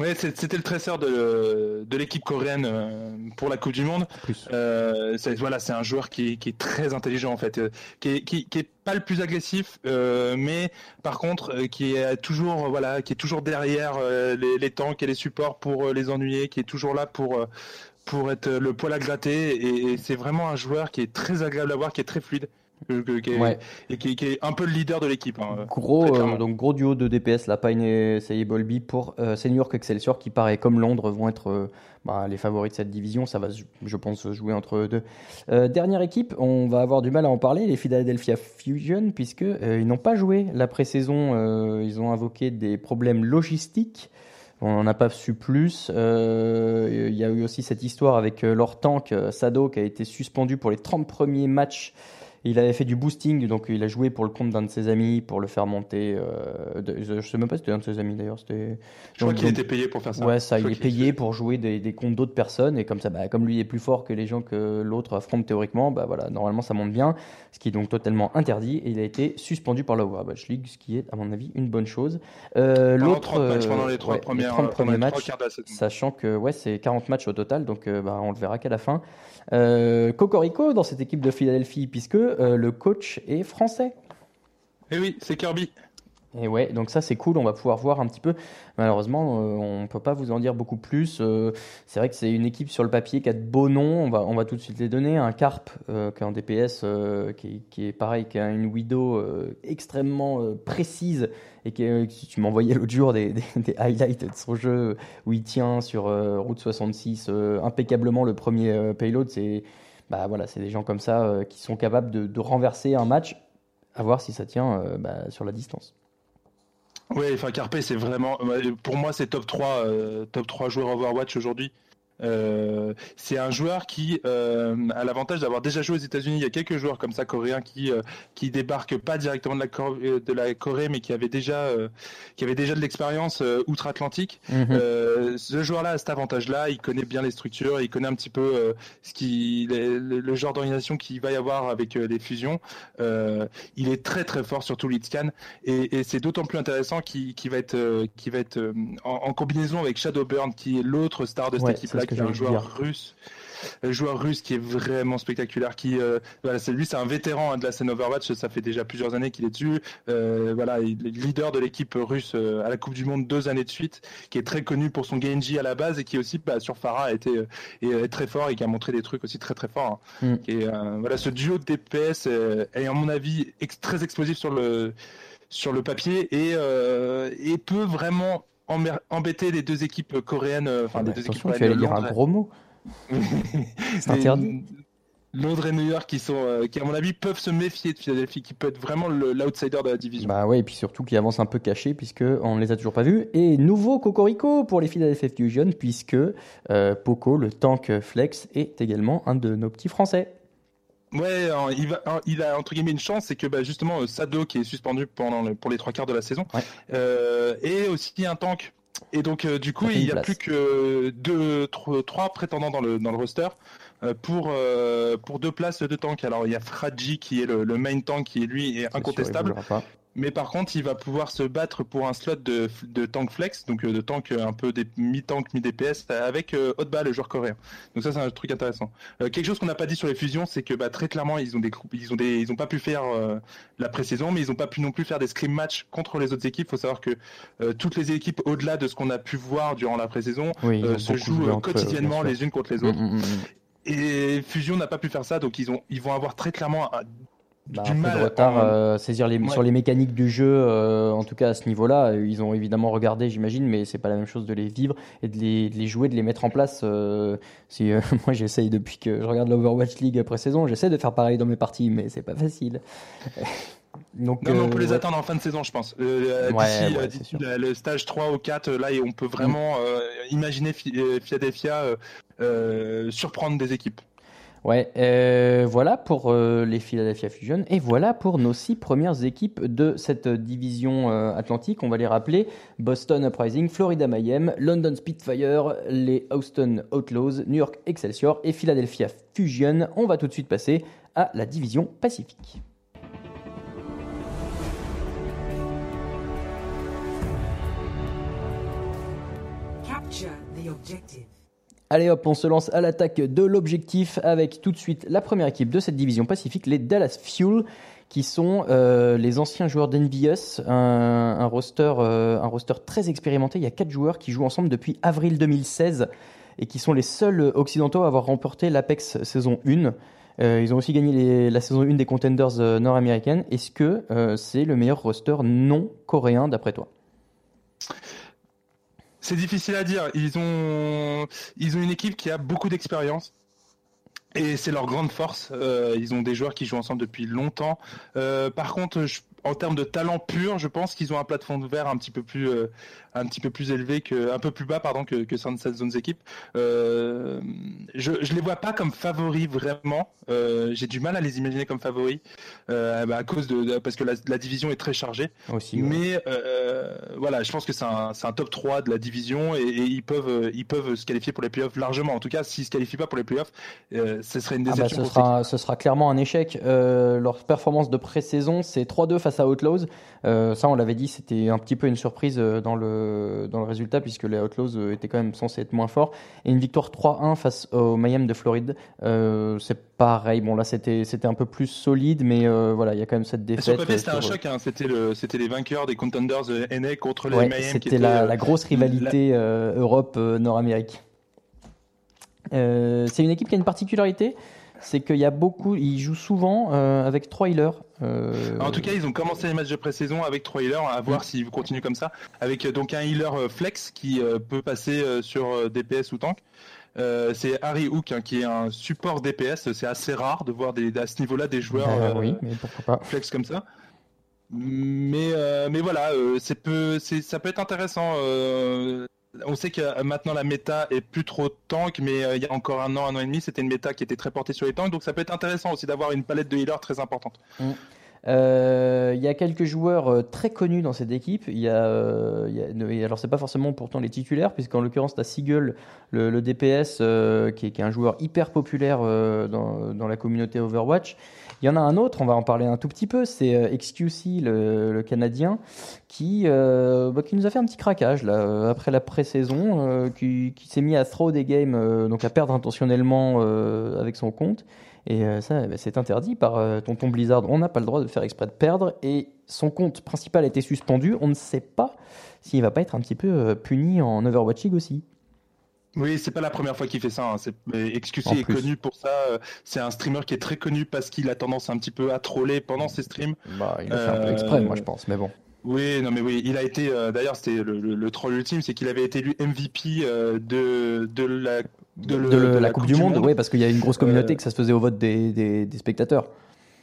Ouais, c'était le tresseur de, de l'équipe coréenne euh, pour la Coupe du Monde. Euh, c'est voilà, c'est un joueur qui est, qui est très intelligent en fait, euh, qui est, qui, qui est pas le plus agressif, euh, mais par contre euh, qui est toujours voilà, qui est toujours derrière euh, les, les tanks et les supports pour euh, les ennuyer, qui est toujours là pour euh, pour être le poil à gratter et, et c'est vraiment un joueur qui est très agréable à voir, qui est très fluide. Euh, qui est- Ouais. et qui, qui est un peu le leader de l'équipe. hein. Gros, Très euh, donc gros duo de DPS, la Pine et Seye Bolby pour euh, York Excelsior qui paraît comme Londres vont être euh, bah, les favoris de cette division. Ça va, je pense, se jouer entre eux deux. Euh, dernière équipe, on va avoir du mal à en parler, les Philadelphia Fusion, puisque euh, ils n'ont pas joué la pré-saison. euh, ils ont invoqué des problèmes logistiques. On n'en a pas su plus. Euh, Il y a eu aussi cette histoire avec euh, leur tank euh, Sado qui a été suspendu pour les 30 premiers matchs. Il avait fait du boosting, donc il a joué pour le compte d'un de ses amis pour le faire monter. euh, de- je sais même pas si c'était un de ses amis d'ailleurs. C'était. Je crois qu'il était payé pour faire ça. Ouais, ça, Je il est payé pour jouer des, des comptes d'autres personnes et comme ça, bah, comme lui est plus fort que les gens que l'autre affronte théoriquement, bah voilà, normalement ça monte bien, ce qui est donc totalement interdit et il a été suspendu par la Overwatch League, ce qui est à mon avis une bonne chose. Euh, L'autre, 30 matchs, pendant les euh, trois ouais, premières, 30 pendant premiers matchs, sachant que ouais, c'est 40 matchs au total, donc euh, bah, on le verra qu'à la fin. Euh, Cocorico dans cette équipe de Philadelphie, puisque euh, le coach est français. Eh oui, c'est Kirby. Et ouais, donc ça c'est cool, on va pouvoir voir un petit peu. Malheureusement, euh, on peut pas vous en dire beaucoup plus. Euh, c'est vrai que c'est une équipe sur le papier qui a de beaux noms, on va, on va tout de suite les donner. Un Carp, euh, qui est en DPS, qui, est- qui est pareil, qui a une Widow extrêmement précise. Et si tu m'envoyais l'autre jour des, des- des highlights de son jeu où il tient sur euh, Route 66 euh, impeccablement le premier euh, payload, c'est bah, voilà, c'est des gens comme ça euh, qui sont capables de, renverser un match, à voir si ça tient euh, bah, sur la distance. Oui, enfin Carpe, c'est vraiment, pour moi, c'est top 3, euh, top 3 joueurs Overwatch aujourd'hui. Euh, c'est un joueur qui euh, a l'avantage d'avoir déjà joué aux États-Unis. Il y a quelques joueurs comme ça coréens qui euh, qui débarquent pas directement de la, Cor- de la Corée, mais qui avaient déjà qui avaient déjà de l'expérience outre-Atlantique. Mhm. Ce joueur-là a cet avantage-là, il connaît bien les structures, il connaît un petit peu ce qui, le, le genre d'organisation qu'il va y avoir avec les fusions. Il est très très fort, surtout lead scan, et, et c'est d'autant plus intéressant qu'il va être, qu'il va être en, en combinaison avec Shadowburn, qui est l'autre star de cette Ouais, équipe-là, ce que j'allais dire. russe. Un joueur russe qui est vraiment spectaculaire, qui euh, voilà, c'est lui, c'est un vétéran hein, de la scène Overwatch. Ça fait déjà plusieurs années qu'il est dessus. Euh, voilà, il est leader de l'équipe russe euh, à la Coupe du Monde deux années de suite, qui est très connu pour son Genji à la base et qui aussi bah, sur Pharah a été euh, est, très fort et qui a montré des trucs aussi très très forts. hein. Mm. Et voilà, ce duo de DPS est à mon avis ex- très explosif sur le sur le papier et, et peut vraiment embêter les deux équipes coréennes, euh, enfin Ah les bah, deux attention, équipes coréennes dire un londres. gros mot. C'est interdit. Londres et New York qui sont, euh, qui à mon avis peuvent se méfier de Philadelphie, qui peut être vraiment l'outsider de la division. Bah ouais, et puis surtout qui avance un peu caché puisque on ne les a toujours pas vus. Et nouveau Cocorico pour les Philadelphia Fusion puisque euh, Poco, le tank flex, est également un de nos petits Français. Ouais, il, va, il a entre guillemets une chance, c'est que bah, justement euh, Sado qui est suspendu pendant le- pour les trois quarts de la saison, Ouais. euh, aussi un tank. Et donc euh, du coup, il n'y a place. plus que deux, trois, trois prétendants dans le dans le roster euh, pour pour deux places de tank. Alors il y a Fradji qui est le, le main tank qui lui est sûr, Mais par contre, il va pouvoir se battre pour un slot de, de tank flex, donc euh, de tank euh, un peu des mi-tank, mi-DPS, avec euh, Hotba, le joueur coréen. Donc ça, c'est un truc intéressant. Euh, quelque chose qu'on n'a pas dit sur les fusions, c'est que bah, très clairement, ils ont des, ils ont des, ils ont pas pu faire euh, la pré-saison, mais ils ont pas pu non plus faire des scrim match contre les autres équipes. Il faut savoir que euh, toutes les équipes, au-delà de ce qu'on a pu voir durant la pré-saison, Oui, se jouent quotidiennement les unes contre les Mm, autres. mm, mm. Et Fusion n'a pas pu faire ça, donc ils ont, ils vont avoir très clairement un- Bah, du un peu mal de retard, euh, saisir les, Ouais. sur les mécaniques du jeu, euh, en tout cas à ce niveau-là. euh, Ils ont évidemment regardé, j'imagine, mais c'est pas la même chose de les vivre et de les, de les jouer, de les mettre en place. euh, si, moi, j'essaye depuis que je regarde l'Overwatch League après saison, j'essaie de faire pareil dans mes parties, mais c'est pas facile. Donc, Non, mais on peut les ouais. attendre en fin de saison, je pense. Ouais, d'ici, le stage 3 ou 4, euh, là, et on peut vraiment euh, imaginer Philadelphia surprendre des équipes. Ouais, euh, voilà pour euh, les Philadelphia Fusion et voilà pour nos six premières équipes de cette division euh, atlantique. On va les rappeler Boston Uprising, Florida Mayhem, London Spitfire, les Houston Outlaws, New York Excelsior et Philadelphia Fusion. On va tout de suite passer à la division Pacifique. Capture the objective. Allez hop, on se lance à l'attaque de l'objectif avec tout de suite la première équipe de cette division Pacifique, les Dallas Fuel, qui sont euh, les anciens joueurs d'NBS, un, un roster, euh, un roster très expérimenté. Il y a quatre joueurs qui jouent ensemble depuis avril 2016 et qui sont les seuls occidentaux à avoir remporté l'Apex saison 1. Euh, ils ont aussi gagné la saison 1 des contenders nord-américaines. Est-ce que c'est le meilleur roster non coréen d'après toi? C'est difficile à dire. Ils ont, ils ont une équipe qui a beaucoup d'expérience. Et c'est leur grande force. Euh, ils ont des joueurs qui jouent ensemble depuis longtemps. Euh, par contre, je- en termes de talent pur, je pense qu'ils ont un plafond de verre un petit peu plus, euh, un petit peu plus élevé que, un peu plus bas, pardon, que, que Sunset Zones équipe. Euh, je, je les vois pas comme favoris vraiment. Euh, J'ai du mal à les imaginer comme favoris euh, bah, à cause de, de- parce que la, la division est très chargée. aussi ouais. Mais voilà, je pense que c'est un, top 3 de la division et, et ils peuvent ils peuvent se qualifier pour les playoffs largement. En tout cas, s'ils se qualifient pas pour les playoffs, ce serait une Ah bah, déception ce, sera, ce sera clairement un échec. Leur performance de pré-saison, c'est 3-2 face à Outlaws. Euh, ça, on l'avait dit, c'était un petit peu une surprise euh, dans le, dans le résultat, puisque les Outlaws euh, étaient quand même censés être moins forts. Et une victoire 3-1 face au Miami de Floride. Euh, c'est pareil. Bon, là, c'était un peu plus solide, mais euh, voilà, il y a quand même cette défaite. Sur le papier, c'était un choc. Hein. C'était le c'était les vainqueurs des contenders NA contre les Ouais, qui c'était la, la grosse rivalité Europe-Nord-Amérique. C'est une équipe qui a une particularité, c'est qu'il y a beaucoup, ils jouent souvent euh, avec trois healers. Euh, En tout cas, ils ont commencé les matchs de pré-saison avec trois healers, à voir s'ils continuent comme ça. Avec euh, donc un healer flex qui peut passer sur DPS ou tank. Euh, c'est Harry Hook hein, qui est un support DPS. C'est assez rare de voir des, à ce niveau-là des joueurs euh, euh, oui, mais pourquoi pas. flex comme ça. Mais, mais voilà, c'est peu, ça peut être intéressant. On sait que euh, maintenant la méta est plus trop tank, mais euh, il y a encore un an, un an et demi, c'était une méta qui était très portée sur les tanks, donc ça peut être intéressant aussi d'avoir une palette de healers très importante. Euh, Il y a quelques joueurs très connus dans cette équipe. Il y a, alors c'est pas forcément pourtant les titulaires, puisqu'en l'occurrence t'as Seagull, le, le DPS, qui, est, un joueur hyper populaire dans la communauté Overwatch. Il y en a un autre, on va en parler un tout petit peu, c'est euh, XQC, le, Canadien, qui, euh, bah, qui nous a fait un petit craquage là, euh, après la pré-saison, qui, qui s'est mis à throw des games, donc à perdre intentionnellement avec son compte. Et ça, bah, c'est interdit par Tonton Blizzard. On n'a pas le droit de faire exprès de perdre. Et son compte principal a été suspendu. On ne sait pas s'il va pas être un petit peu puni en Overwatch League aussi. Oui, c'est pas la première fois qu'il fait ça. Hein. C'est, XQC En est plus. connu pour ça. euh, C'est un streamer qui est très connu parce qu'il a tendance un petit peu à troller pendant ses streams. Bah, il a fait un peu Euh, exprès, moi je pense. Mais bon. Oui, non, mais oui, il a été. euh, D'ailleurs, c'était le, le- le troll ultime, c'est qu'il avait été élu MVP euh, de de la de, la, Coupe, du Monde, oui, parce qu'il y a une grosse communauté que ça se faisait au vote des, des, des spectateurs.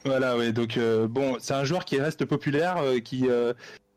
Voilà, oui. Donc bon, c'est un joueur qui reste populaire, qui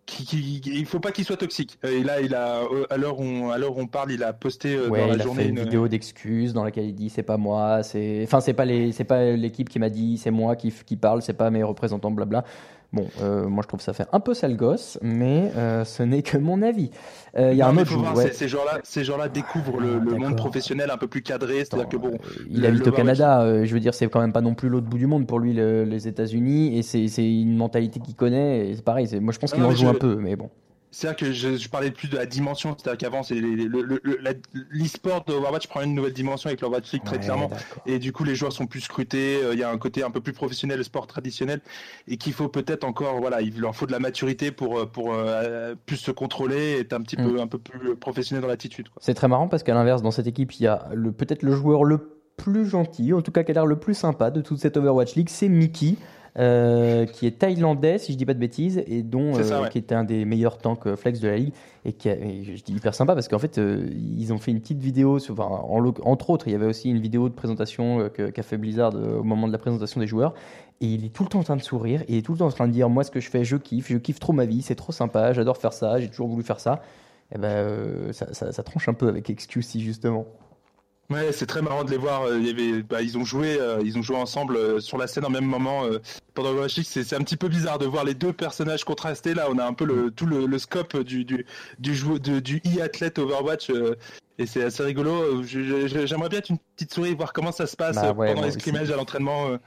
qui, il faut pas qu'il soit toxique. Et là, il a, à l'heure où, on, on parle, il a posté dans la il a journée une, vidéo d'excuses dans laquelle il dit c'est pas moi, c'est, enfin c'est pas les, c'est pas l'équipe qui m'a dit, c'est moi qui, qui parle, c'est pas mes représentants, blabla. Bon, euh, moi je trouve ça fait un peu sale gosse, mais euh, ce n'est que mon avis. Euh, il y a un autre joueur. Ces gens-là, ces gens-là découvrent le, le monde professionnel un peu plus cadré, c'est-à-dire que bon. Il habite au Canada, je veux dire, c'est quand même pas non plus l'autre bout du monde pour lui, les États-unis, et c'est une mentalité qu'il connaît. Et c'est pareil, moi je pense qu'il en joue un peu, mais bon. C'est-à-dire que je, je, parlais plus de la dimension, c'est-à-dire qu'avant, c'est l'e-sport de Overwatch prend une nouvelle dimension avec l'Overwatch League très clairement, et du coup les joueurs sont plus scrutés, euh, il y a un côté un peu plus professionnel, le sport traditionnel, et qu'il faut peut-être encore, voilà, il leur faut de la maturité pour euh, pour euh, plus se contrôler, et être un petit mm. peu un peu plus professionnel dans l'attitude. C'est très marrant parce qu'à l'inverse, dans cette équipe, il y a le peut-être le joueur le plus gentil, en tout cas qui a l'air le plus sympa de toute cette Overwatch League, c'est Mickey. Euh, qui est thaïlandais, si je dis pas de bêtises, et dont euh, qui était un des meilleurs tanks euh, flex de la ligue, et qui je dis hyper sympa parce qu'en fait ils ont fait une petite vidéo, sur, enfin, entre autres, il y avait aussi une vidéo de présentation qu'a fait Blizzard au moment de la présentation des joueurs, et il est tout le temps en train de sourire, et il est tout le temps en train de dire moi ce que je fais, je kiffe, je kiffe trop ma vie, c'est trop sympa, j'adore faire ça, j'ai toujours voulu faire ça. Et eh ben ça, ça, ça, tranche un peu avec XQC justement. Ouais, c'est très marrant de les voir. Euh, il y avait, bah, ils ont joué, euh, ils ont joué ensemble euh, sur la scène en même moment pendant le C'est, c'est un petit peu bizarre de voir les deux personnages contrastés. Là, on a un peu le, tout le, scope du du du, du e-athlète Overwatch. et c'est assez rigolo. j'aimerais bien être une petite souris voir comment ça se passe bah pendant les scrimmages à l'entraînement.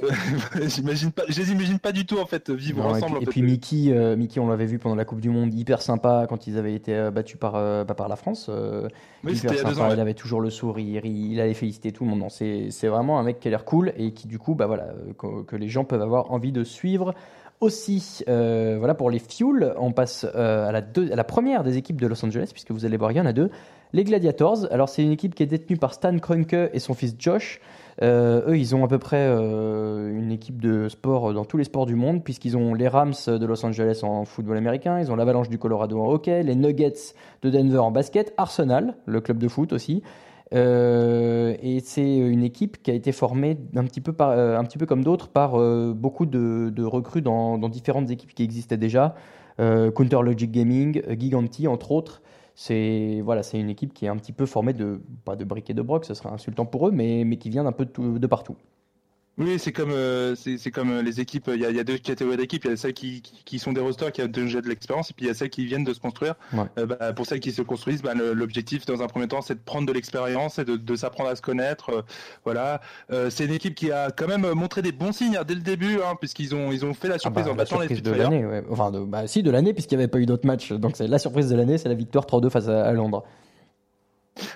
j'imagine pas, je les imagine pas du tout en fait vivre ensemble. Et puis, Mickey, euh, Mickey, on l'avait vu pendant la Coupe du Monde, hyper sympa quand ils avaient été euh, battus par, euh, bah, par la France. oui, hyper sympa, il avait toujours le sourire, il, allait féliciter tout le monde. C'est, c'est vraiment un mec qui a l'air cool et qui du coup, bah voilà, que, les gens peuvent avoir envie de suivre. Aussi, voilà pour les Fuel, on passe à, la deux, à la première des équipes de Los Angeles, puisque vous allez voir, il y en a deux. Les Gladiators, alors c'est une équipe qui est détenue par Stan Kroenke et son fils Josh. Euh, eux, ils ont à peu près euh, une équipe de sport dans tous les sports du monde, puisqu'ils ont les Rams de Los Angeles en football américain, ils ont l'Avalanche du Colorado en hockey, les Nuggets de Denver en basket, Arsenal, le club de foot aussi. Euh, et c'est une équipe qui a été formée un petit peu, comme d'autres par beaucoup de, de recrues dans, dans, différentes équipes qui existaient déjà. Counter Logic Gaming, Giganti entre autres c'est voilà, c'est une équipe qui est un petit peu formée de pas de briques et de broc, ce serait insultant pour eux, mais, qui vient d'un peu de partout. Oui, c'est comme euh, c'est comme euh, les équipes. Il y, a, y a deux catégories d'équipes. Il y a celles qui, qui, sont des rosters qui ont déjà de l'expérience, et puis il y a celles qui viennent de se construire. Euh, bah, pour celles qui se construisent, bah, l'objectif dans un premier temps, c'est de prendre de l'expérience et de, de s'apprendre à se connaître. voilà. c'est une équipe qui a quand même montré des bons signes hein, dès le début, hein, puisqu'ils ont ils ont fait la ah surprise bah, en battant les de l'année. Ouais. Enfin, de, bah, si de l'année, puisqu'il n'y avait pas eu d'autres matchs. Donc c'est la surprise de l'année, c'est la victoire 3-2 face à Londres.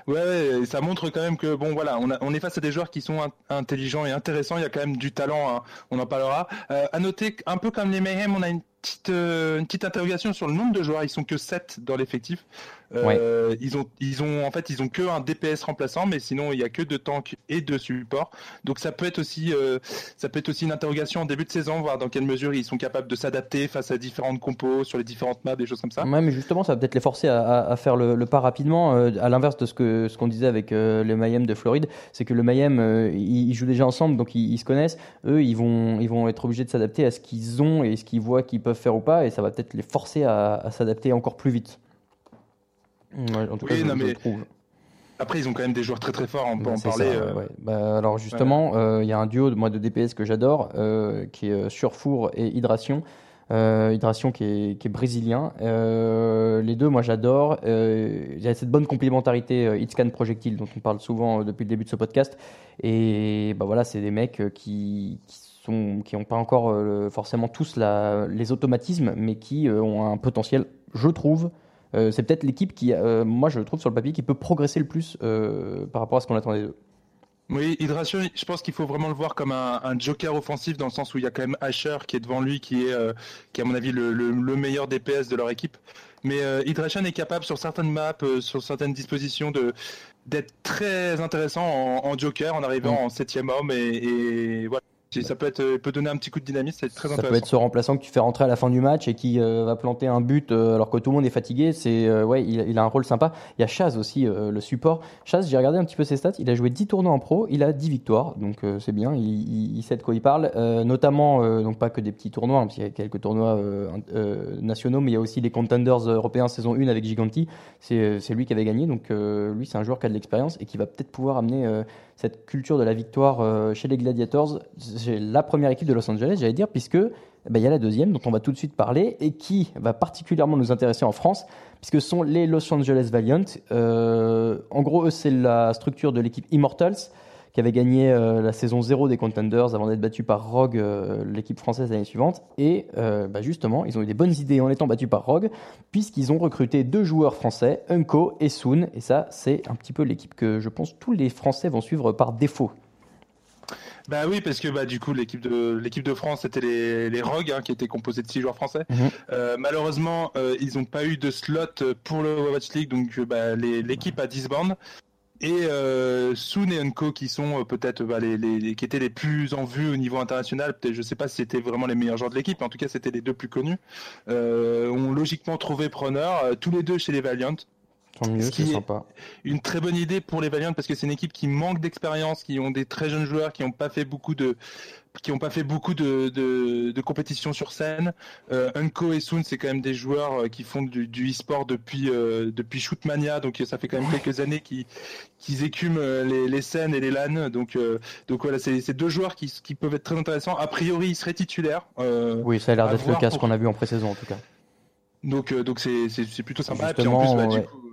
Ouais, ça montre quand même que bon voilà, on, est face à des joueurs qui sont intelligents et intéressants. Il y a quand même du talent, hein, on en parlera. Euh, noter un peu comme les Mayhem, on a une petite, euh, une petite interrogation sur le nombre de joueurs. Ils sont que 7 dans l'effectif. Euh, ils ont, ils ont, en fait, ils ont que un DPS remplaçant, mais sinon il y a que deux tanks et deux supports. Donc ça peut être aussi, euh, ça peut être aussi une interrogation en début de saison, voir dans quelle mesure ils sont capables de s'adapter face à différentes compos sur les différentes maps, des choses comme ça. Ouais, mais justement, ça va peut-être les forcer à, à, faire le, pas rapidement. À l'inverse de ce que ce qu'on disait avec le Mayhem de Floride, c'est que le Mayhem, ils, jouent déjà ensemble, donc ils, se connaissent. Eux, ils vont, ils vont être obligés de s'adapter à ce qu'ils ont et ce qu'ils voient qu'ils peuvent faire ou pas, et ça va peut-être les forcer à, à s'adapter encore plus vite en tout cas, mais... Après, ils ont quand même des joueurs très très forts, on peut en parler. Euh. Bah, alors justement, euh, il y a un duo de, moi, de DPS que j'adore, euh, qui est Surfour et Hydration. Hydration qui est, qui est brésilien. les deux, moi j'adore. il y a cette bonne complémentarité Hitscan Projectile dont on parle souvent depuis le début de ce podcast. Et bah voilà, c'est des mecs qui, qui qui n'ont pas encore forcément tous la, les automatismes, mais qui ont un potentiel, je trouve, euh, c'est peut-être l'équipe qui, euh, moi je trouve sur le papier, qui peut progresser le plus euh, par rapport à ce qu'on attendait d'eux. Oui, Hydration, je pense qu'il faut vraiment le voir comme un, joker offensif dans le sens où il y a quand même Asher qui est devant lui, qui est, qui à mon avis le, meilleur DPS de leur équipe. Mais Hydration est capable sur certaines maps, sur certaines dispositions de d'être très intéressant en, joker en arrivant en septième homme et, voilà Si ça peut être, euh, peut donner un petit coup de dynamisme, ça va être très Ça intéressant. peut être ce remplaçant que tu fais rentrer à la fin du match et qui euh, va planter un but euh, alors que tout le monde est fatigué. C'est euh, ouais, il, il a un rôle sympa. Il y a Chaz aussi, euh, le support. Chaz, j'ai regardé un petit peu ses stats. Il a joué 10 tournois en pro, il a 10 victoires, donc euh, c'est bien. Il, il- il sait de quoi il parle. Euh, notamment, euh, donc pas que des petits tournois, hein, parce qu'il y a quelques tournois euh, euh, nationaux, mais il y a aussi les contenders européens saison 1 avec Giganti. C'est c'est lui qui avait gagné, donc euh, lui c'est un joueur qui a de l'expérience et qui va peut-être pouvoir amener euh, cette culture de la victoire euh, chez les Gladiators. C'est la première équipe de Los Angeles, j'allais dire, puisque eh ben, il y a la deuxième dont on va tout de suite parler et qui va particulièrement nous intéresser en France, puisque ce sont les Los Angeles Valiant. Euh, en gros, c'est la structure de l'équipe Immortals qui avait gagné euh, la saison 0 des Contenders avant d'être battu par Rogue, euh, l'équipe française l'année suivante. Et euh, bah, justement, ils ont eu des bonnes idées en étant battus par Rogue, puisqu'ils ont recruté deux joueurs français, Unko et Soon. Et ça, c'est un petit peu l'équipe que je pense tous les Français vont suivre par défaut. Bah oui, parce que bah du coup l'équipe de l'équipe de France c'était les les Rogues hein, qui étaient composés de six joueurs français. Mhm. Euh, malheureusement, euh, ils n'ont pas eu de slot pour le Overwatch League, donc bah, l'équipe a disband. Et euh, Soon et Unco qui sont euh, peut-être bah, les, les- les- qui étaient les plus en vue au niveau international. Peut-être, je sais pas si c'était vraiment les meilleurs joueurs de l'équipe, mais en tout cas c'était les deux plus connus. Euh, ont logiquement trouvé preneur, euh, tous les deux chez les Valiant. Tant mieux, Ce qui c'est est- sympa. une très bonne idée pour les Valiant parce que c'est une équipe qui manque d'expérience, qui ont des très jeunes joueurs, qui n'ont pas fait beaucoup de qui ont pas fait beaucoup de, de, de compétitions sur scène. Euh, Unco et Soon, c'est quand même des joueurs euh, qui font du, du e-sport depuis euh, depuis Shootmania, donc euh, ça fait quand même quelques années qu'ils qu'ils écument les, les scènes et les LAN. Donc euh, donc voilà, c'est deux joueurs qui, qui peuvent être très intéressants. A priori, ils seraient titulaires. Oui, ça a l'air d'être le cas, ce pour- qu'on a vu en pré-saison en tout cas. donc donc c'est plutôt sympa. Et puis en plus, bah, ouais. du coup,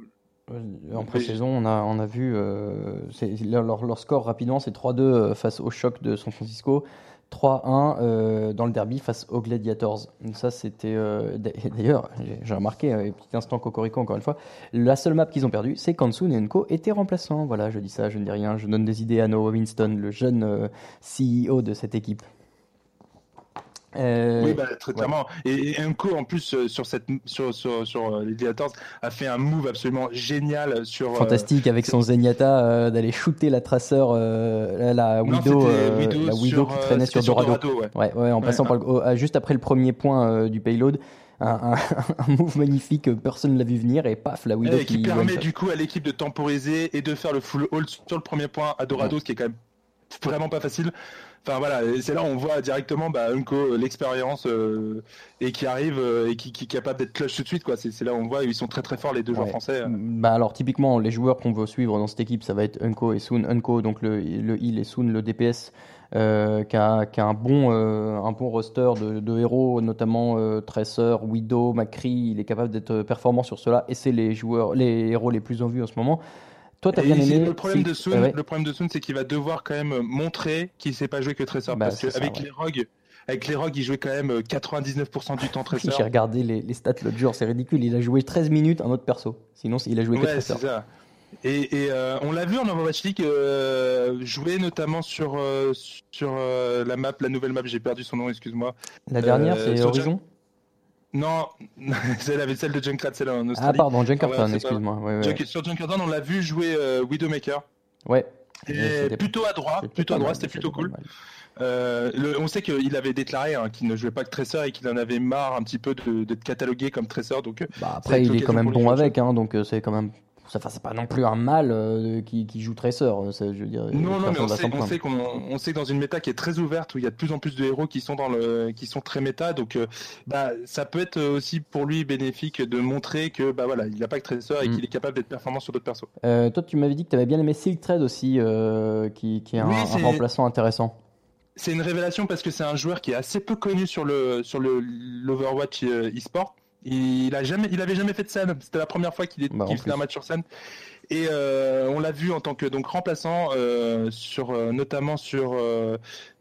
En pré-saison, on a, on a vu euh, leur, leur- score rapidement, c'est 3-2 euh, face au choc de San Francisco, 3-1 euh, dans le derby face aux Gladiators. Ça, c'était. euh, d'a- D'ailleurs, j'ai- remarqué, euh, petit instant Cocorico encore une fois, la seule map qu'ils ont perdue, c'est Kansun et Nko étaient remplaçants. Voilà, je dis ça, je ne dis rien, je donne des idées à Noah Winston, le jeune CEO de cette équipe. Euh, Oui, bah, très clairement. Et, et Unco, en plus, euh, sur, cette, sur, sur, sur euh, les Gladiators, a fait un move absolument génial sur. euh, Fantastique avec son Zenyatta euh, d'aller shooter la traceur, la, Widow, la Widow qui traînait sur Dorado. ouais. Ouais, ouais, en Ouais, passant par le- juste après le premier point du payload, un, un, un move magnifique, personne l'a vu venir et paf, la Widow Et qui qui permet du coup à l'équipe de temporiser et de faire le full hold sur le premier point à Dorado, ce qui est quand même vraiment pas facile. Enfin voilà, c'est là où on voit directement bah, Unco euh, l'expérience euh, et qui arrive euh, et qui, qui est capable d'être clutch tout de suite quoi. C'est c'est là où on voit ils sont très très forts les deux joueurs français. euh. Bah alors typiquement les joueurs qu'on veut suivre dans cette équipe ça va être Unco et Soon. Unco donc le, le heal et Soon le DPS euh, qui, a, qui a un bon euh, un bon roster de, de héros notamment euh, Tracer, Widow, McCree. Il est capable d'être performant sur cela et c'est les joueurs les héros les plus en vue en ce moment. Toi t'as Et bien ici, aimé. le problème de Soon, ouais. le problème de Soon, c'est qu'il va devoir quand même montrer qu'il sait pas jouer que Tracer Bah, parce qu'avec ouais. les Rogues, avec les Rogues, il jouait quand même euh, 99% du temps Tracer. J'ai regardé les, les stats l'autre jour, c'est ridicule. Il a joué 13 minutes un autre perso. Sinon, il a joué que Ouais, c'est ça. Et, et, euh, on l'a vu en Overwatch League euh, jouer notamment sur euh, sur euh, la map, la nouvelle map. J'ai perdu son nom, excuse-moi. La dernière, Euh, c'est Horizon Non, c'est la celle de Junkrat, c'est là en Ah, pardon, Ah Junkerton, ouais, excuse-moi. Ouais, ouais. Junk- Sur Junkerton, on l'a vu jouer euh, Widowmaker. Ouais. Et plutôt à droit, c'était plutôt à droit, mal, c'était plutôt cool. Euh, le- on sait qu'il avait déclaré hein, qu'il ne jouait pas que Tracer et qu'il en avait marre un petit peu de- d'être catalogué comme Tracer. Donc, euh, Bah, après, il est quand même bon avec, hein, donc c'est quand même. Enfin, c'est pas non plus un mal euh, qui, qui joue Tracer. euh, ça, je veux dire, non, non, mais on sait, on sait qu'on on sait que dans une méta qui est très ouverte où il y a de plus en plus de héros qui sont dans le qui sont très méta, donc euh, bah ça peut être aussi pour lui bénéfique de montrer que bah voilà il n'a pas que Tracer et Mm. qu'il est capable d'être performant sur d'autres persos. Euh, toi, tu m'avais dit que tu avais bien aimé Silk Trade aussi, qui, qui est un, Oui, un remplaçant intéressant. C'est une révélation parce que c'est un joueur qui est assez peu connu sur le sur le l'Overwatch e-sport. Il a jamais, il avait jamais fait de scène. C'était la première fois qu'il Bah, faisait un match sur scène. Et euh, on l'a vu en tant que donc remplaçant euh, sur euh, notamment sur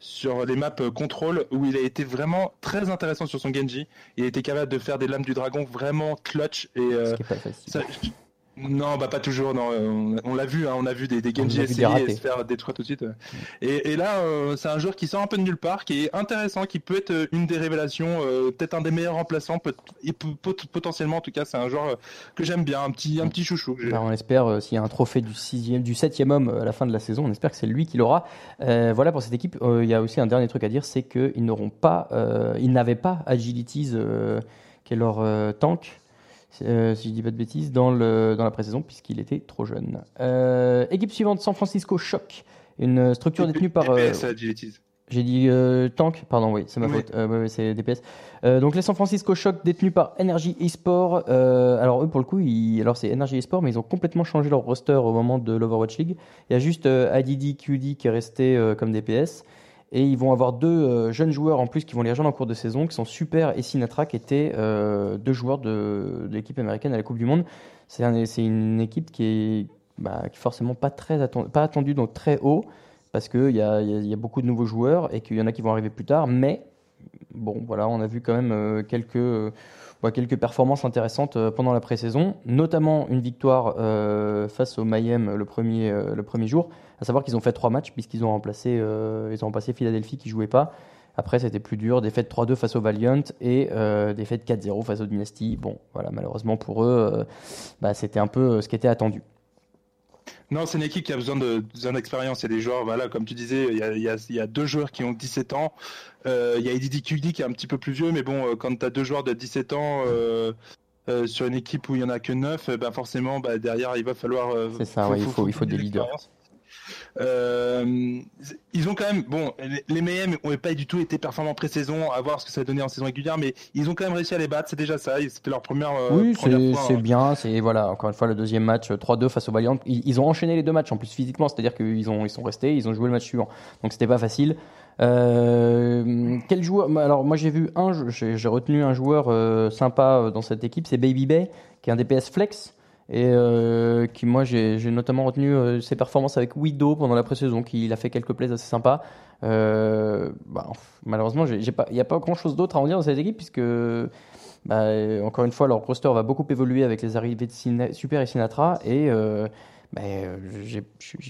sur les maps contrôle où il a été vraiment très intéressant sur son Genji. Il était capable de faire des lames du dragon vraiment clutch et Ce qui est pas facile. ça- Non, bah pas toujours. Non, on, on l'a vu, hein, on a vu des, des Genji essayer et se faire détruire tout de suite. Et, et là, euh, c'est un joueur qui sort un peu de nulle part, qui est intéressant, qui peut être euh, une des révélations, euh, peut-être un des meilleurs remplaçants, peut, pot- potentiellement en tout cas, c'est un joueur que j'aime bien, un petit, un petit chouchou. que. Bah, on espère euh, s'il y a un trophée du sixième, du septième homme à la fin de la saison, on espère que c'est lui qui l'aura. Voilà pour cette équipe. Il y a aussi un dernier truc à dire, c'est qu'ils n'auront pas, ils n'avaient pas Agilities, qui est leur tank. Euh, si je dis pas de bêtises, dans, le, dans la pré-saison, puisqu'il était trop jeune. Euh, équipe suivante, San Francisco Shock, une structure détenue par. euh, DPS Agilities. J'ai dit euh, tank, pardon, oui, c'est ma Oui. faute. Euh, ouais, ouais, c'est DPS. Euh, donc les San Francisco Shock détenus par Energy Esport. Euh, alors eux pour le coup, ils, alors c'est Energy Esport, mais ils ont complètement changé leur roster au moment de l'Overwatch League. Il y a juste euh, ADD QD qui est resté euh, comme DPS. Et ils vont avoir deux euh, jeunes joueurs en plus qui vont les rejoindre en cours de saison, qui sont Super et Sinatra, qui étaient euh, deux joueurs de, l'équipe américaine à la Coupe du Monde. C'est un- c'est une équipe qui est, bah, qui est forcément pas très atten- pas attendue donc très haut parce qu'il y y a beaucoup de nouveaux joueurs et qu'il y en a qui vont arriver plus tard. Mais bon, voilà, on a vu quand même euh, quelques, quelques performances intéressantes euh, pendant la pré-saison, notamment une victoire euh, face au Mayhem le premier, euh, le premier jour. À savoir qu'ils ont fait trois matchs puisqu'ils ont remplacé, ont remplacé Philadelphie qui jouait pas. Après, c'était plus dur. Défaite 3-2 face au Valiant et euh, défaite 4-0 face au Dynasty. Bon, voilà, malheureusement pour eux, bah, c'était un peu ce qui était attendu. Non, c'est une équipe qui a besoin de besoin d'expérience. Il y a des joueurs, voilà, comme tu disais, il y a, il y a- il y a deux joueurs qui ont 17 ans. Euh, il y a Edidi Kugli qui est un petit peu plus vieux, mais bon, euh, quand tu as deux joueurs de 17 ans euh, euh, sur une équipe où il y en a que 9, ben forcément, bah, derrière, il va falloir. C'est ça, ouais, il faut- il faut des leaders. Euh, ils ont quand même, bon, les- Mayhem n'ont pas du tout été performants pré-saison, à voir ce que ça a donné en saison régulière, mais ils ont quand même réussi à les battre, c'est déjà ça, c'était leur première. euh, Oui, première c'est hein. bien. C'est voilà, encore une fois le deuxième match euh, 3-2 face au Valiant. Ils, ils ont enchaîné les deux matchs en plus physiquement, c'est-à-dire qu'ils ont ils sont restés, ils ont joué le match suivant. Donc c'était pas facile. Euh, quel joueur Alors moi j'ai vu un, j'ai retenu un joueur euh, sympa euh, dans cette équipe, c'est Baby Bay, qui est un DPS flex et euh, qui moi j'ai notamment retenu euh, ses performances avec Widow pendant la pré-saison, qui il a fait quelques plays assez sympas. Euh, bah, malheureusement, il n'y a pas grand-chose d'autre à en dire dans cette équipe puisque bah, encore une fois, leur roster va beaucoup évoluer avec les arrivées de Super et Sinatra. Et euh, bah, je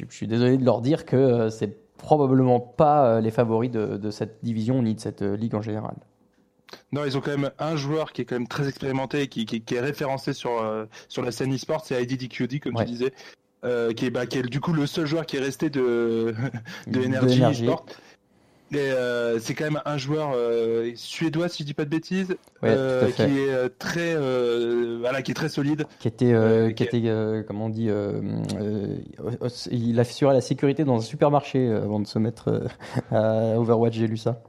suis désolé de leur dire que c'est probablement pas les favoris de, cette division ni de cette ligue en général. Non, ils ont quand même un joueur qui est quand même très expérimenté, et qui, qui, qui est référencé sur, euh, sur la scène e-sport, c'est IDDQD, comme Ouais. tu disais, euh, qui, est, bah, qui est du coup le seul joueur qui est resté de, de Energy e-sport. Et euh, c'est quand même un joueur euh, suédois, si je dis pas de bêtises, Ouais, euh, qui est très, voilà, qui est très solide. Qui était, qui était comment on dit, il assurait la sécurité dans un supermarché avant de se mettre à Overwatch. J'ai lu ça.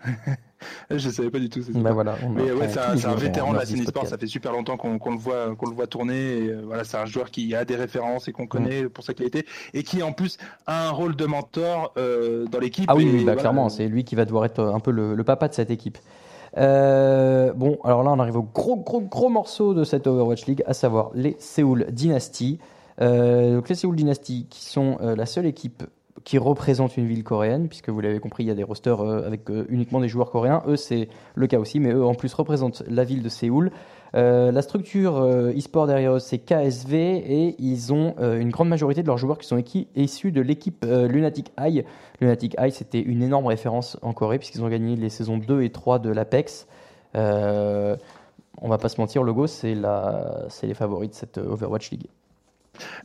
Je savais pas du tout. Bah voilà. Mais ouais, c'est un, vétéran de la scène e-sport. Podcast. Ça fait super longtemps qu'on le voit, qu'on le voit tourner. Et, euh, voilà, c'est un joueur qui a des références et qu'on Mm. connaît pour sa qualité et qui en plus a un rôle de mentor euh, dans l'équipe. Ah oui, Et bah, voilà. clairement, c'est lui qui va devoir être un peu le, le papa de cette équipe. Euh, bon, alors là, on arrive au gros, gros, gros morceau de cette Overwatch League, à savoir les Seoul Dynasty. Donc les Seoul Dynasty, qui sont la seule équipe qui représente une ville coréenne, puisque vous l'avez compris, il y a des rosters euh, avec euh, uniquement des joueurs coréens. Eux, c'est le cas aussi, mais eux, en plus, représentent la ville de Séoul. Euh, la structure e-sport derrière eux, c'est KSV, et ils ont une grande majorité de leurs joueurs qui sont issus de l'équipe Lunatic Eye. Lunatic Eye, c'était une énorme référence en Corée, puisqu'ils ont gagné les saisons 2 et 3 de l'Apex. On va pas se mentir, le Go, c'est les favoris de cette Overwatch League.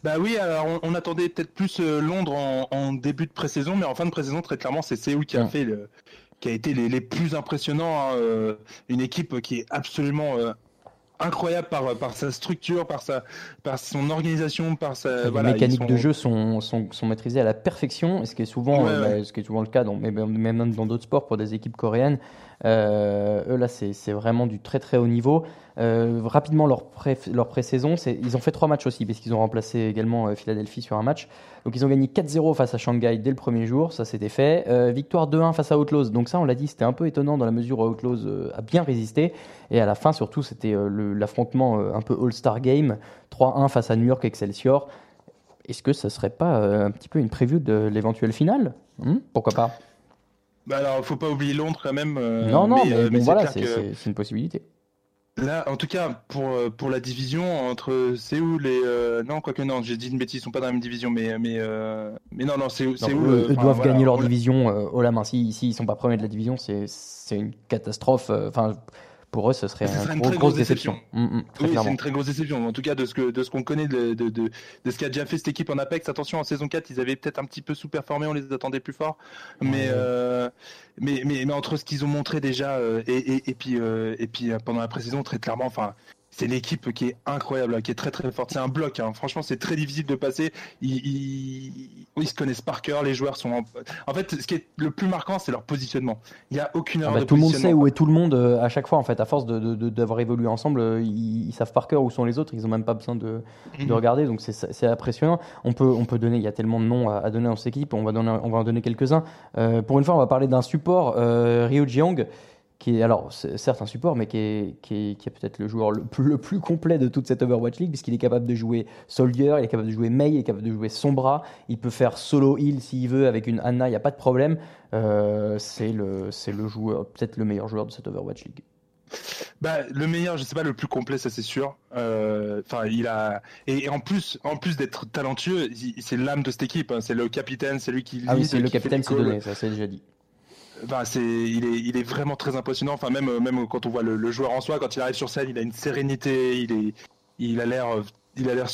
Bah oui, alors on, on attendait peut-être plus euh, Londres en, en début de pré-saison, mais en fin de pré-saison, très clairement, c'est Séoul qui a fait le, qui a été les, les plus impressionnants. hein, euh, une équipe qui est absolument euh, incroyable par, par sa structure, par sa, par son organisation, par sa les voilà, mécaniques sont- de jeu sont, sont, sont maîtrisées à la perfection, et ce qui est souvent, Ouais, ouais. bah, ce qui est souvent le cas, dans, même dans d'autres sports pour des équipes coréennes. Euh, eux là, c'est vraiment du très très haut niveau. Euh, rapidement leur pré leur pré-saison, ils ont fait trois matchs aussi parce qu'ils ont remplacé également euh, Philadelphie sur un match. Donc ils ont gagné 4-0 face à Shanghai dès le premier jour, ça c'était fait. Victoire 2-1 face à Outlaws. Donc ça on l'a dit, c'était un peu étonnant dans la mesure où Outlaws a bien résisté. Et à la fin surtout, c'était l'affrontement un peu All-Star Game, 3-1 face à New York Excelsior. Est-ce que ça serait pas un petit peu une preview de l'éventuelle finale? Hmm? Pourquoi pas? Bah alors, faut pas oublier Londres quand même. euh, Non, non, mais, euh, bon, voilà, c'est que- une possibilité. Là, en tout cas, pour, euh, pour la division entre Séoul et. Euh, non, quoique non, j'ai dit une bêtise, ils sont pas dans la même division, mais, mais, euh, mais non, non, Séoul. Séoul, eux, doivent voilà, gagner leur on- division haut la main. Si, si ils sont pas premiers de la division, c'est une catastrophe. Enfin, pour eux, ce serait Ce une, serait une gros- très grosse déception. déception. Mm, mm, très Oui, c'est une très grosse déception. En tout cas, de ce que de ce qu'on connaît de, de, de, de ce qu'a déjà fait cette équipe en Apex. Attention, en saison 4, ils avaient peut-être un petit peu sous-performé, on les attendait plus forts. Mais, euh, mais, mais, mais entre ce qu'ils ont montré déjà euh, et, et, et puis, euh, et puis euh, pendant la pré-saison, très clairement, enfin. C'est l'équipe qui est incroyable, qui est très très forte. C'est un bloc. hein. Franchement, c'est très difficile de passer. Ils, ils, ils se connaissent par cœur. Les joueurs sont. En, en fait, ce qui est le plus marquant, c'est leur positionnement. Il y a aucune Ah erreur bah, de tout le monde sait où est tout le monde euh, à chaque fois en fait à force d'avoir évolué ensemble euh, ils, ils savent par cœur où sont les autres ils ont même pas besoin de, de Mhm. regarder donc c'est impressionnant on peut on peut donner il y a tellement de noms à, à donner dans cette équipe on va donner on va en donner quelques uns Euh, pour une fois on va parler d'un support euh, Ryo Jeong qui est alors c'est certes un support mais qui est, qui est, qui est peut-être le joueur le plus, le plus complet de toute cette Overwatch League puisqu'il est capable de jouer Soldier il est capable de jouer Mei il est capable de jouer Sombra il peut faire solo heal s'il veut avec une Anna il n'y a pas de problème euh, c'est le, le joueur, peut-être le meilleur joueur de cette Overwatch League. Bah, le meilleur, je sais pas, le plus complet, ça c'est sûr. Euh, il a et, et en plus, en plus d'être talentueux, c'est l'âme de cette équipe. hein. C'est le capitaine, c'est lui qui. Ah oui, c'est le qui capitaine, c'est donné, ça c'est déjà dit. Enfin, c'est, il est, il est vraiment très impressionnant. Enfin, même, même quand on voit le, le joueur en soi, quand il arrive sur scène, il a une sérénité. Il est, il a l'air, il a l'air,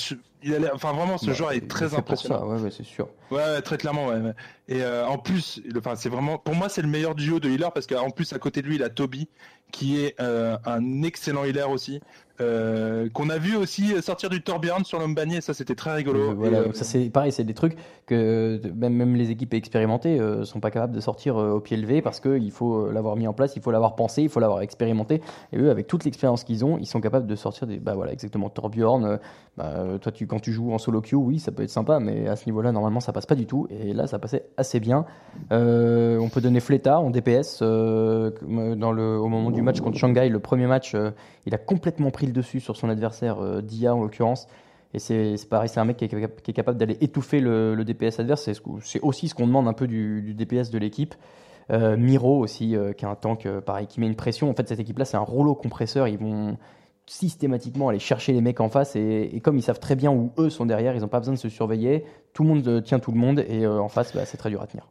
il a l'air. Enfin, vraiment, ce Bah, joueur est très impressionnant. ça, ouais, ouais, c'est sûr. Ouais, ouais, très clairement, ouais. Et euh, en plus, enfin, c'est vraiment, pour moi, c'est le meilleur duo de healer parce qu'en plus, à côté de lui, il a Toby, qui est euh, un excellent healer aussi, euh, qu'on a vu aussi sortir du Torbjorn sur l'Ombani, et ça, c'était très rigolo. Voilà, Et, ça c'est pareil, c'est des trucs que même, même les équipes expérimentées sont pas capables de sortir au pied levé parce qu'il faut l'avoir mis en place, il faut l'avoir pensé, il faut l'avoir expérimenté. Et eux, avec toute l'expérience qu'ils ont, ils sont capables de sortir des. Bah voilà, exactement. Torbjorn, bah, toi, tu, quand tu joues en solo queue, oui, ça peut être sympa, mais à ce niveau-là, normalement, ça passe pas du tout. Et là, ça passait assez bien. Euh, on peut donner Fleta en DPS euh, euh, dans le, au moment du match contre Shanghai, le premier match, il a complètement pris le dessus sur son adversaire, Dia en l'occurrence. Et c'est pareil, c'est un mec qui est, capable d'aller étouffer le, DPS adverse. C'est aussi ce qu'on demande un peu du, du DPS de l'équipe. Miro aussi, qui est un tank, pareil, qui met une pression. En fait, cette équipe-là, c'est un rouleau compresseur. Ils vont systématiquement aller chercher les mecs en face. Et, et comme ils savent très bien où eux sont derrière, ils n'ont pas besoin de se surveiller. Tout le monde euh, tient tout le monde. Et euh, en face, bah, c'est très dur à tenir.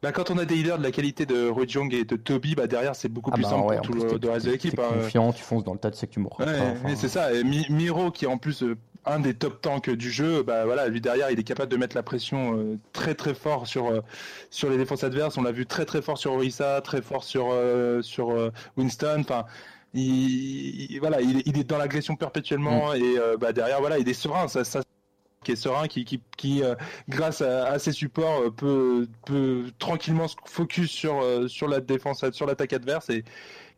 bah, quand on a des healers de la qualité de Rojong et de Toby, bah, derrière, c'est beaucoup Ah plus bah simple ouais, pour tout plus, le, reste de l'équipe. hein. confiant, tu fonces dans le tas, tu sais que tu mourras. Ouais, enfin. mais c'est ça. Et Mi- Miro, qui est en plus euh, un des top tanks du jeu, bah voilà, lui derrière, il est capable de mettre la pression euh, très très fort sur euh, sur les défenses adverses. On l'a vu très très fort sur Orisa, très fort sur sur Winston. Enfin, il, il- voilà, il, est- il est dans l'agression perpétuellement Mm. et euh, bah derrière, voilà, il est serein. Ça, ça qui est serein, qui, qui, qui euh, grâce à, à ses supports, euh, peut, peut tranquillement se focus sur, euh, sur la défense, sur l'attaque adverse. Et,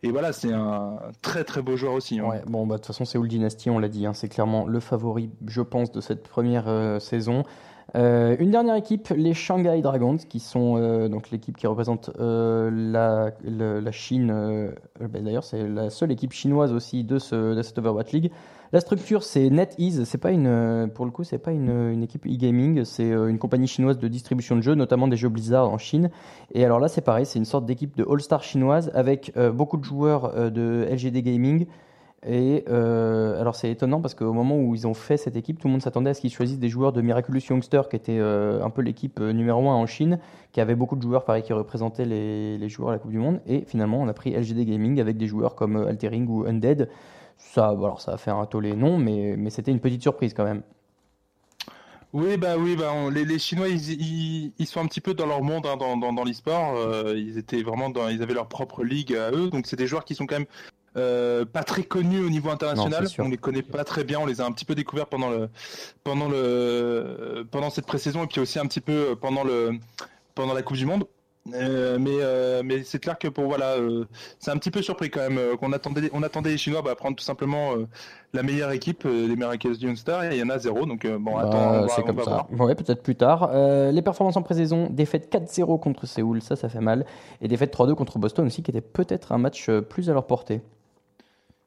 et voilà, c'est un très très beau joueur aussi. hein. Ouais, bon, bah, de toute façon, Seoul Dynasty, on l'a dit, hein, c'est clairement le favori, je pense, de cette première saison. Euh, une dernière équipe, les Shanghai Dragons, qui sont euh, donc l'équipe qui représente euh, la, Chine. bah, D'ailleurs, c'est la seule équipe chinoise aussi de, ce, de cette Overwatch League. La structure, c'est NetEase. C'est pas une, pour le coup, c'est pas une, équipe e-gaming. C'est une compagnie chinoise de distribution de jeux, notamment des jeux Blizzard en Chine. Et alors là, c'est pareil, c'est une sorte d'équipe de All-Star chinoise avec beaucoup de joueurs de LGD Gaming. Et euh, alors c'est étonnant parce qu'au moment où ils ont fait cette équipe, tout le monde s'attendait à ce qu'ils choisissent des joueurs de Miraculous Youngster, qui était euh, un peu l'équipe euh, numéro 1 en Chine, qui avait beaucoup de joueurs pareil qui représentaient les, joueurs à la Coupe du Monde. Et finalement, on a pris LGD Gaming avec des joueurs comme Altering ou Undead. Ça, alors ça a fait un tollé non, mais, mais c'était une petite surprise quand même. Oui, bah oui, bah les, Chinois, ils, sont un petit peu dans leur monde hein, dans, dans, l'e-sport. Ils étaient vraiment ils avaient leur propre ligue à eux, donc c'est des joueurs qui sont quand même euh, pas très connus au niveau international. sûr. on les connaît pas très bien, on les a un petit peu découverts pendant le, pendant le, pendant cette pré-saison et puis aussi un petit peu pendant le, pendant la Coupe du Monde. Euh, mais euh, mais c'est clair que pour voilà euh, c'est un petit peu surpris quand même euh, qu'on attendait on attendait les Chinois bah, prendre tout simplement euh, la meilleure équipe euh, les Miraculous Youngsters et il y en a zéro donc euh, bon Bah, attends c'est comme ça. voir. Ouais, peut-être plus tard. Euh, les performances en pré-saison, défaite 4-0 contre Séoul, ça, ça fait mal. Et défaite 3-2 contre Boston aussi, qui était peut-être un match euh, plus à leur portée.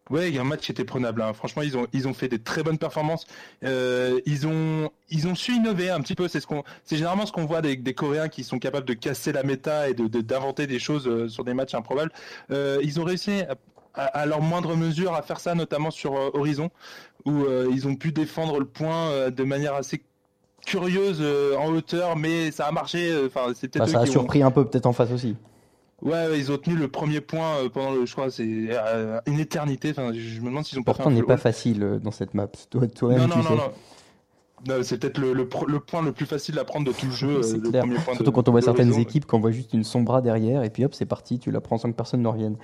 Ouais, il y a un match qui était prenable. hein. Franchement, ils ont ils ont fait des très bonnes performances. Euh, ils ont ils ont su innover un petit peu. C'est ce qu'on c'est généralement ce qu'on voit des, des Coréens qui sont capables de casser la méta et de de- d'inventer des choses euh, sur des matchs improbables. Euh, ils ont réussi à, à, à leur moindre mesure à faire ça, notamment sur euh, Horizon, où ils ont pu défendre le point de manière assez curieuse en hauteur, mais ça a marché. Enfin, c'est peut-être Bah, ça a ont- surpris un peu peut-être en face aussi. Ouais, ouais, ils ont tenu le premier point euh, pendant le, je crois, c'est euh, une éternité. Enfin, je, me demande s'ils ont Pourtant, n'est pas facile euh, dans cette map. Toi, toi-même, Non, tu non, sais. non, non. Non, c'est peut-être le, le, point le plus facile à prendre de tout le jeu. C'est le clair. premier point Surtout de- quand on voit certaines équipes, qu'on voit juste une sombra derrière, et puis hop, c'est parti, tu la prends sans que personne ne revienne.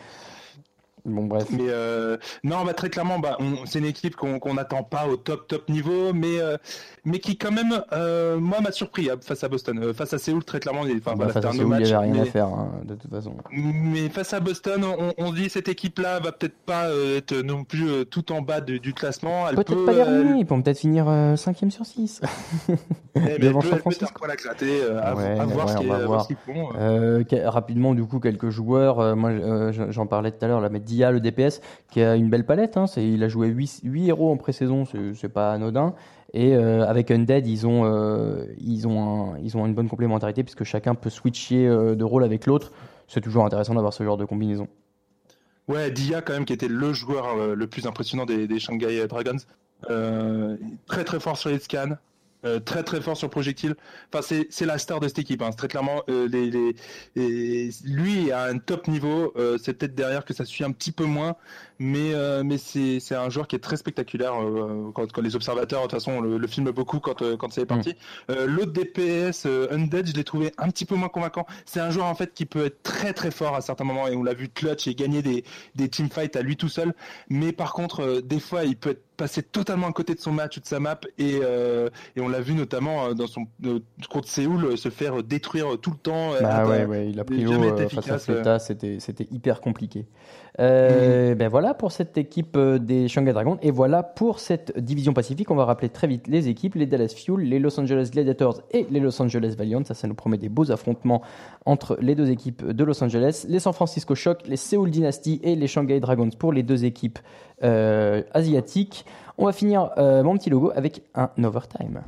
Bon, bref. Mais euh, non, bah, très clairement, bah, c'est une équipe qu'on n'attend pas au top top niveau, mais euh, mais qui quand même, euh, moi, m'a surpris hein, face à Boston, face à Séoul, très clairement. Enfin, Bah, voilà, face à Séoul, il n'y avait rien à faire, hein, de toute façon. Mais face à Boston, on, on dit cette équipe-là va peut-être pas être non plus tout en bas de- du classement. Elle Peut-être peut, pas dernier, ils pourront peut-être finir 5ème sur 6. eh, devant San Francisco. la gratter, à, Ouais, à voir ouais, ce qu'ils font. rapidement, du coup, quelques joueurs. moi, j'en parlais tout à l'heure, là, mais Dia, le DPS, qui a une belle palette. Hein, il a joué 8, héros en pré-saison, c'est pas anodin. Et euh, avec Undead, ils ont, euh, ils, ont une bonne complémentarité puisque chacun peut switcher euh, de rôle avec l'autre. C'est toujours intéressant d'avoir ce genre de combinaison. Ouais, Dia quand même qui était le joueur le plus impressionnant des, des Shanghai Dragons. Très très fort sur les scans, euh, très très fort sur projectile. Enfin c'est c'est la star de cette équipe. Hein. Très clairement euh, lui à un top niveau. Euh, c'est peut-être derrière que ça suit un petit peu moins, mais euh, mais c'est c'est un joueur qui est très spectaculaire. euh, quand, quand les observateurs de toute façon le, le filment beaucoup quand euh, quand c'est parti. Euh, L'autre DPS euh, Undead, je l'ai trouvé un petit peu moins convaincant. C'est un joueur en fait qui peut être très très fort à certains moments et on l'a vu clutch et gagner des des teamfights à lui tout seul. Mais par contre, euh, des fois, il peut être passé totalement à côté de son match ou de sa map et, euh, et on l'a vu notamment dans son euh, contre Séoul euh, se faire détruire tout le temps. à- ouais, ouais, il a pris été face à Fleta, c'était c'était hyper compliqué. Euh, Ben voilà pour cette équipe euh, des Shanghai Dragons et voilà pour cette division Pacifique. On va rappeler très vite les équipes les Dallas Fuel, les Los Angeles Gladiators et les Los Angeles Valiant. Ça, ça nous promet des beaux affrontements entre les deux équipes de Los Angeles, les San Francisco Shock, les Seoul Dynasty et les Shanghai Dragons pour les deux équipes euh, asiatiques. On va finir euh, mon petit logo avec un. Overtime.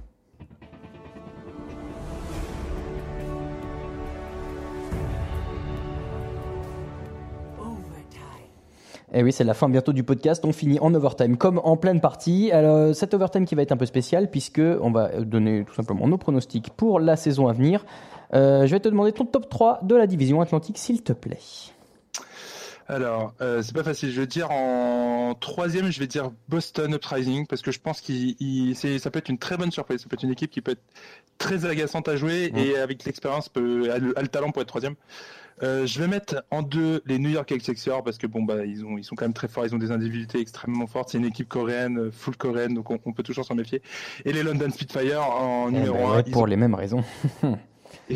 Et Eh oui, c'est la fin bientôt du podcast. On finit en overtime comme en pleine partie. Alors, cet overtime qui va être un peu spécial puisque on va donner tout simplement nos pronostics pour la saison à venir. Euh, je vais te demander ton top 3 de la division Atlantique, s'il te plaît. Alors, euh, c'est pas facile. Je vais dire en troisième, je vais dire Boston Uprising parce que je pense qu'il, ça peut être une très bonne surprise. Ça peut être une équipe qui peut être très agaçante à jouer et avec l'expérience peut, a le, a le talent pour être troisième. Euh, je vais mettre en deux les New York Excelsior parce que bon bah ils ont ils sont quand même très forts, ils ont des individualités extrêmement fortes. C'est une équipe coréenne, euh, full coréenne, donc on, on peut toujours s'en méfier. Et les London Spitfire en Eh numéro ben ouais, pour ont- les mêmes raisons. et,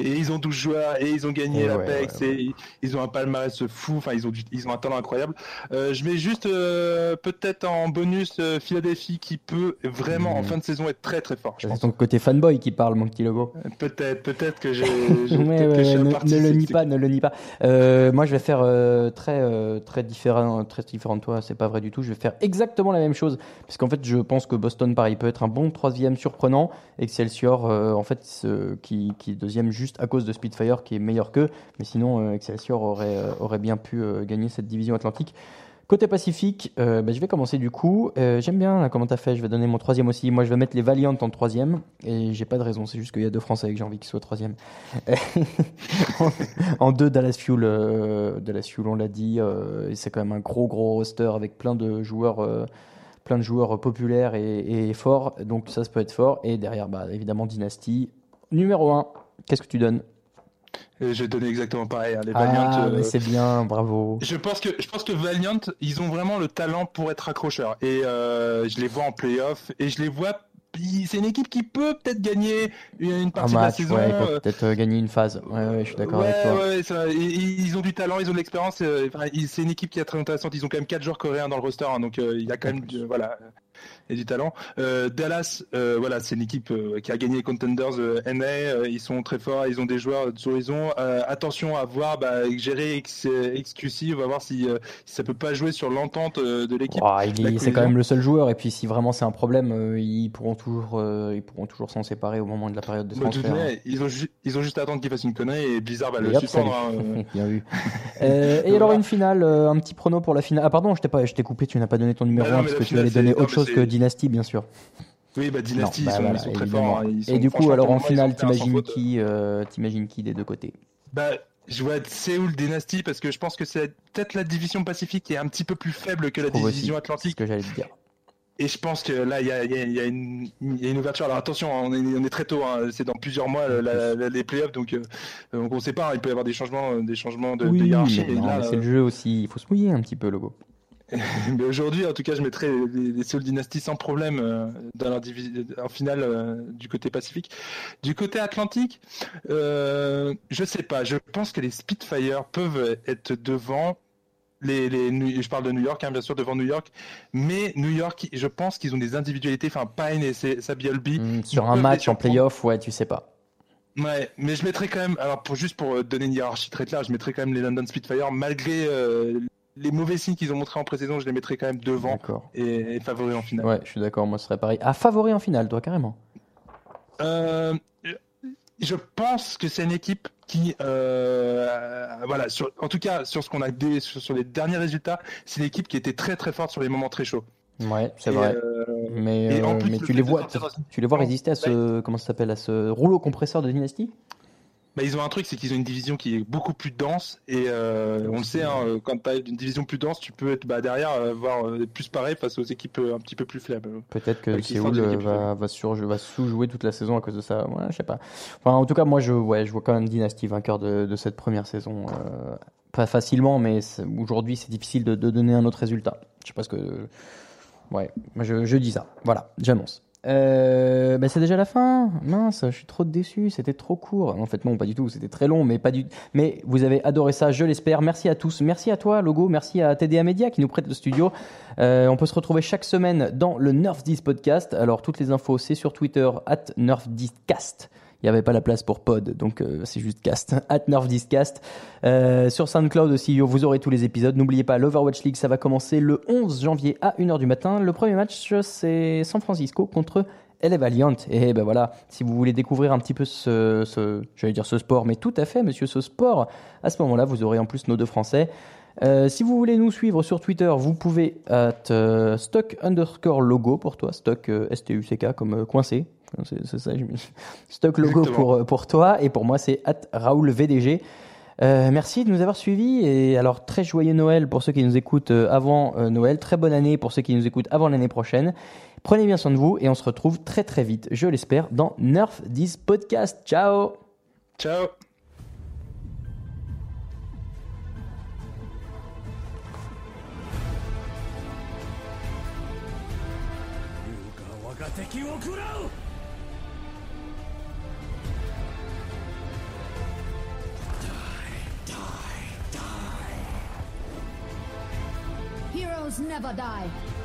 et ils ont 12 joueurs et ils ont gagné Ouais, l'Apex ouais, et ils ont un palmarès fou. Enfin, ils ont du- ils ont un talent incroyable. Euh, je mets juste euh, peut-être en bonus euh, Philadelphie qui peut vraiment en Mhm. fin de saison être très très fort. C'est ton côté fanboy qui parle, mon petit logo. Peut-être, peut-être que j'ai. que ne, ne le nie pas, ne le nie pas. Moi, je vais faire très, très différent, très différent de toi. C'est pas vrai du tout. Je vais faire exactement la même chose, parce qu'en fait, je pense que Boston, pareil, peut être un bon troisième surprenant. Excelsior, euh, en fait, qui, deuxième juste à cause de Spitfire, qui est meilleur qu'eux. Mais sinon, euh, Excelsior aurait, euh, aurait bien pu euh, gagner cette division Atlantique. Côté Pacifique, bah, je vais commencer du coup. J'aime bien là, comment t'as fait? Je vais donner mon troisième aussi. Moi, je vais mettre les Valiant en troisième. Et j'ai pas de raison. C'est juste qu'il y a deux Français que j'ai envie qu'ils soient troisième. en, deux, Dallas Fuel. euh, Dallas Fuel, on l'a dit. c'est quand même un gros, gros roster avec plein de joueurs. plein de joueurs populaires et, et forts, donc ça, ça peut être fort. Et derrière, bah, évidemment, Dynasty. Numéro 1, qu'est-ce que tu donnes Et Je vais donner exactement pareil. hein, les Valiant. Ah, euh, mais c'est bien, bravo. Je pense que je pense que Valiant, ils ont vraiment le talent pour être accrocheurs et euh, je les vois en playoff et je les vois. C'est une équipe qui peut peut-être gagner une une Un partie de la saison. ouais, ils peuvent euh, peut-être euh, gagner une phase. Ouais, ouais, je suis d'accord ouais, avec toi. ouais, ça- ils ont du talent, ils ont de l'expérience. euh, enfin, c'est une équipe qui est très intéressante. Ils ont quand même quatre joueurs coréens dans le roster, hein, donc euh, il y a quand même, euh, voilà. Et du talent. Euh, Dallas, euh, voilà, c'est une équipe euh, qui a gagné les Contenders NA. ils sont très forts, ils ont des joueurs d'horizon. Euh, attention à voir, bah, gérer X, XQC, on va voir si, si ça peut pas jouer sur l'entente de l'équipe. C'est quand même le seul joueur, et puis si vraiment c'est un problème, ils pourront toujours, ils pourront toujours s'en séparer au moment de la période de Bah, de transfert. manière, ils ont, ils ont juste à attendre qu'il fasse une connerie et Blizzard va le suspendre. hein. Bien vu. Et alors une finale, un petit prono pour la finale. Ah pardon, je t'ai coupé, tu n'as pas donné ton numéro Bah non, 1 mais parce que tu allais donner autre mais chose que Dynasty, bien sûr. Oui, bah Dynasty, Non, bah ils, sont, voilà, ils sont très forts. hein, et du coup, alors en finale, t'imagines qui, euh, qui des deux côtés? Bah, je vois Séoul Dynasty parce que je pense que c'est peut-être la division Pacifique qui est un petit peu plus faible que la trouve aussi. division C'est ce Atlantique. que j'allais dire. Et je pense que là, il y a, il y a- il y a une, il y a une ouverture. Alors attention, hein, on est, on est très tôt. hein, c'est dans plusieurs mois la- la- les playoffs, donc, euh, donc on ne sait pas. hein, il peut y avoir des changements, euh, des changements de, de oui, hiérarchie. là, mais c'est euh, le jeu aussi. Il faut se mouiller un petit peu, logo. mais aujourd'hui, en tout cas, je mettrais les, les Seoul Dynasty sans problème euh, dans leur en finale euh, du côté Pacifique. Du côté Atlantique, euh, je sais pas. Je pense que les Spitfire peuvent être devant. Les, je parle de New York, hein, bien sûr, devant New York. Mais New York, je pense qu'ils ont des individualités. Enfin, Pine et Sa- Sabiolby. Hmm, ils sur un match en playoff, ouais, tu sais pas. Ouais, mais je mettrais quand même, alors pour juste pour euh, donner une hiérarchie très claire, je mettrais quand même les London Spitfire, malgré les mauvais signes qu'ils ont montrés en pré-saison, je les mettrais quand même devant et, et favoris en finale. Ouais, je suis d'accord. Moi, ce serait pareil. Ah, favori en finale, toi, carrément. Euh, je pense que c'est une équipe qui, euh, voilà, sur, en tout cas sur ce qu'on a sur, sur les derniers résultats, c'est une équipe qui était très très forte sur les moments très chauds. Ouais, c'est vrai. euh, mais plus, tu les vois, tu les vois résister à ce, comment ça s'appelle, à ce rouleau compresseur de Dynasty? Bah, ils ont un truc, c'est qu'ils ont une division qui est beaucoup plus dense et euh, on le sait, hein, euh, quand tu as une division plus dense, tu peux être bah, derrière euh, voir euh, plus pareil face aux équipes un petit peu plus faibles. Peut-être que Séoul va, va, sur, va sous-jouer toute la saison à cause de ça. Ouais, je sais pas. Enfin, en tout cas, moi, je, ouais, je vois quand même Dynasty vainqueur de, de cette première saison. pas facilement, mais aujourd'hui, c'est difficile de, de donner un autre résultat. Je sais pas ce que. Ouais, je, je dis ça. Voilà, j'annonce. Euh, bah, c'est déjà la fin. Mince, je suis trop déçu. C'était trop court. En fait, non, pas du tout. C'était très long, mais pas du. Mais vous avez adoré ça, je l'espère. Merci à tous. Merci à toi, Logo. Merci à TDA Media qui nous prête le studio. Euh, on peut se retrouver chaque semaine dans le Nerf 10 podcast. Alors, toutes les infos, c'est sur Twitter, at Nerf 10 cast. Il n'y avait pas la place pour pod, donc euh, c'est juste cast. At Nerf 10 cast. Euh, sur SoundCloud aussi, vous aurez tous les épisodes. N'oubliez pas, l'Overwatch League, ça va commencer le 11 janvier à 1h du matin. Le premier match, c'est San Francisco contre LA Valiant. Et ben voilà, si vous voulez découvrir un petit peu ce, j'allais dire ce sport, mais tout à fait, monsieur, ce sport, à ce moment-là, vous aurez en plus nos deux Français. Euh, si vous voulez nous suivre sur Twitter, vous pouvez at stock underscore logo pour toi, stock S-T-U-C-K comme coincé. C'est ça, je me- stock logo Exactement. pour, euh, pour toi et pour moi c'est at Raoul VDG. Euh, merci de nous avoir suivis et alors très joyeux Noël pour ceux qui nous écoutent euh, avant Noël, très bonne année pour ceux qui nous écoutent avant l'année prochaine. Prenez bien soin de vous et on se retrouve très très vite, je l'espère, dans Nerf 10 Podcast. Ciao Ciao Heroes never die.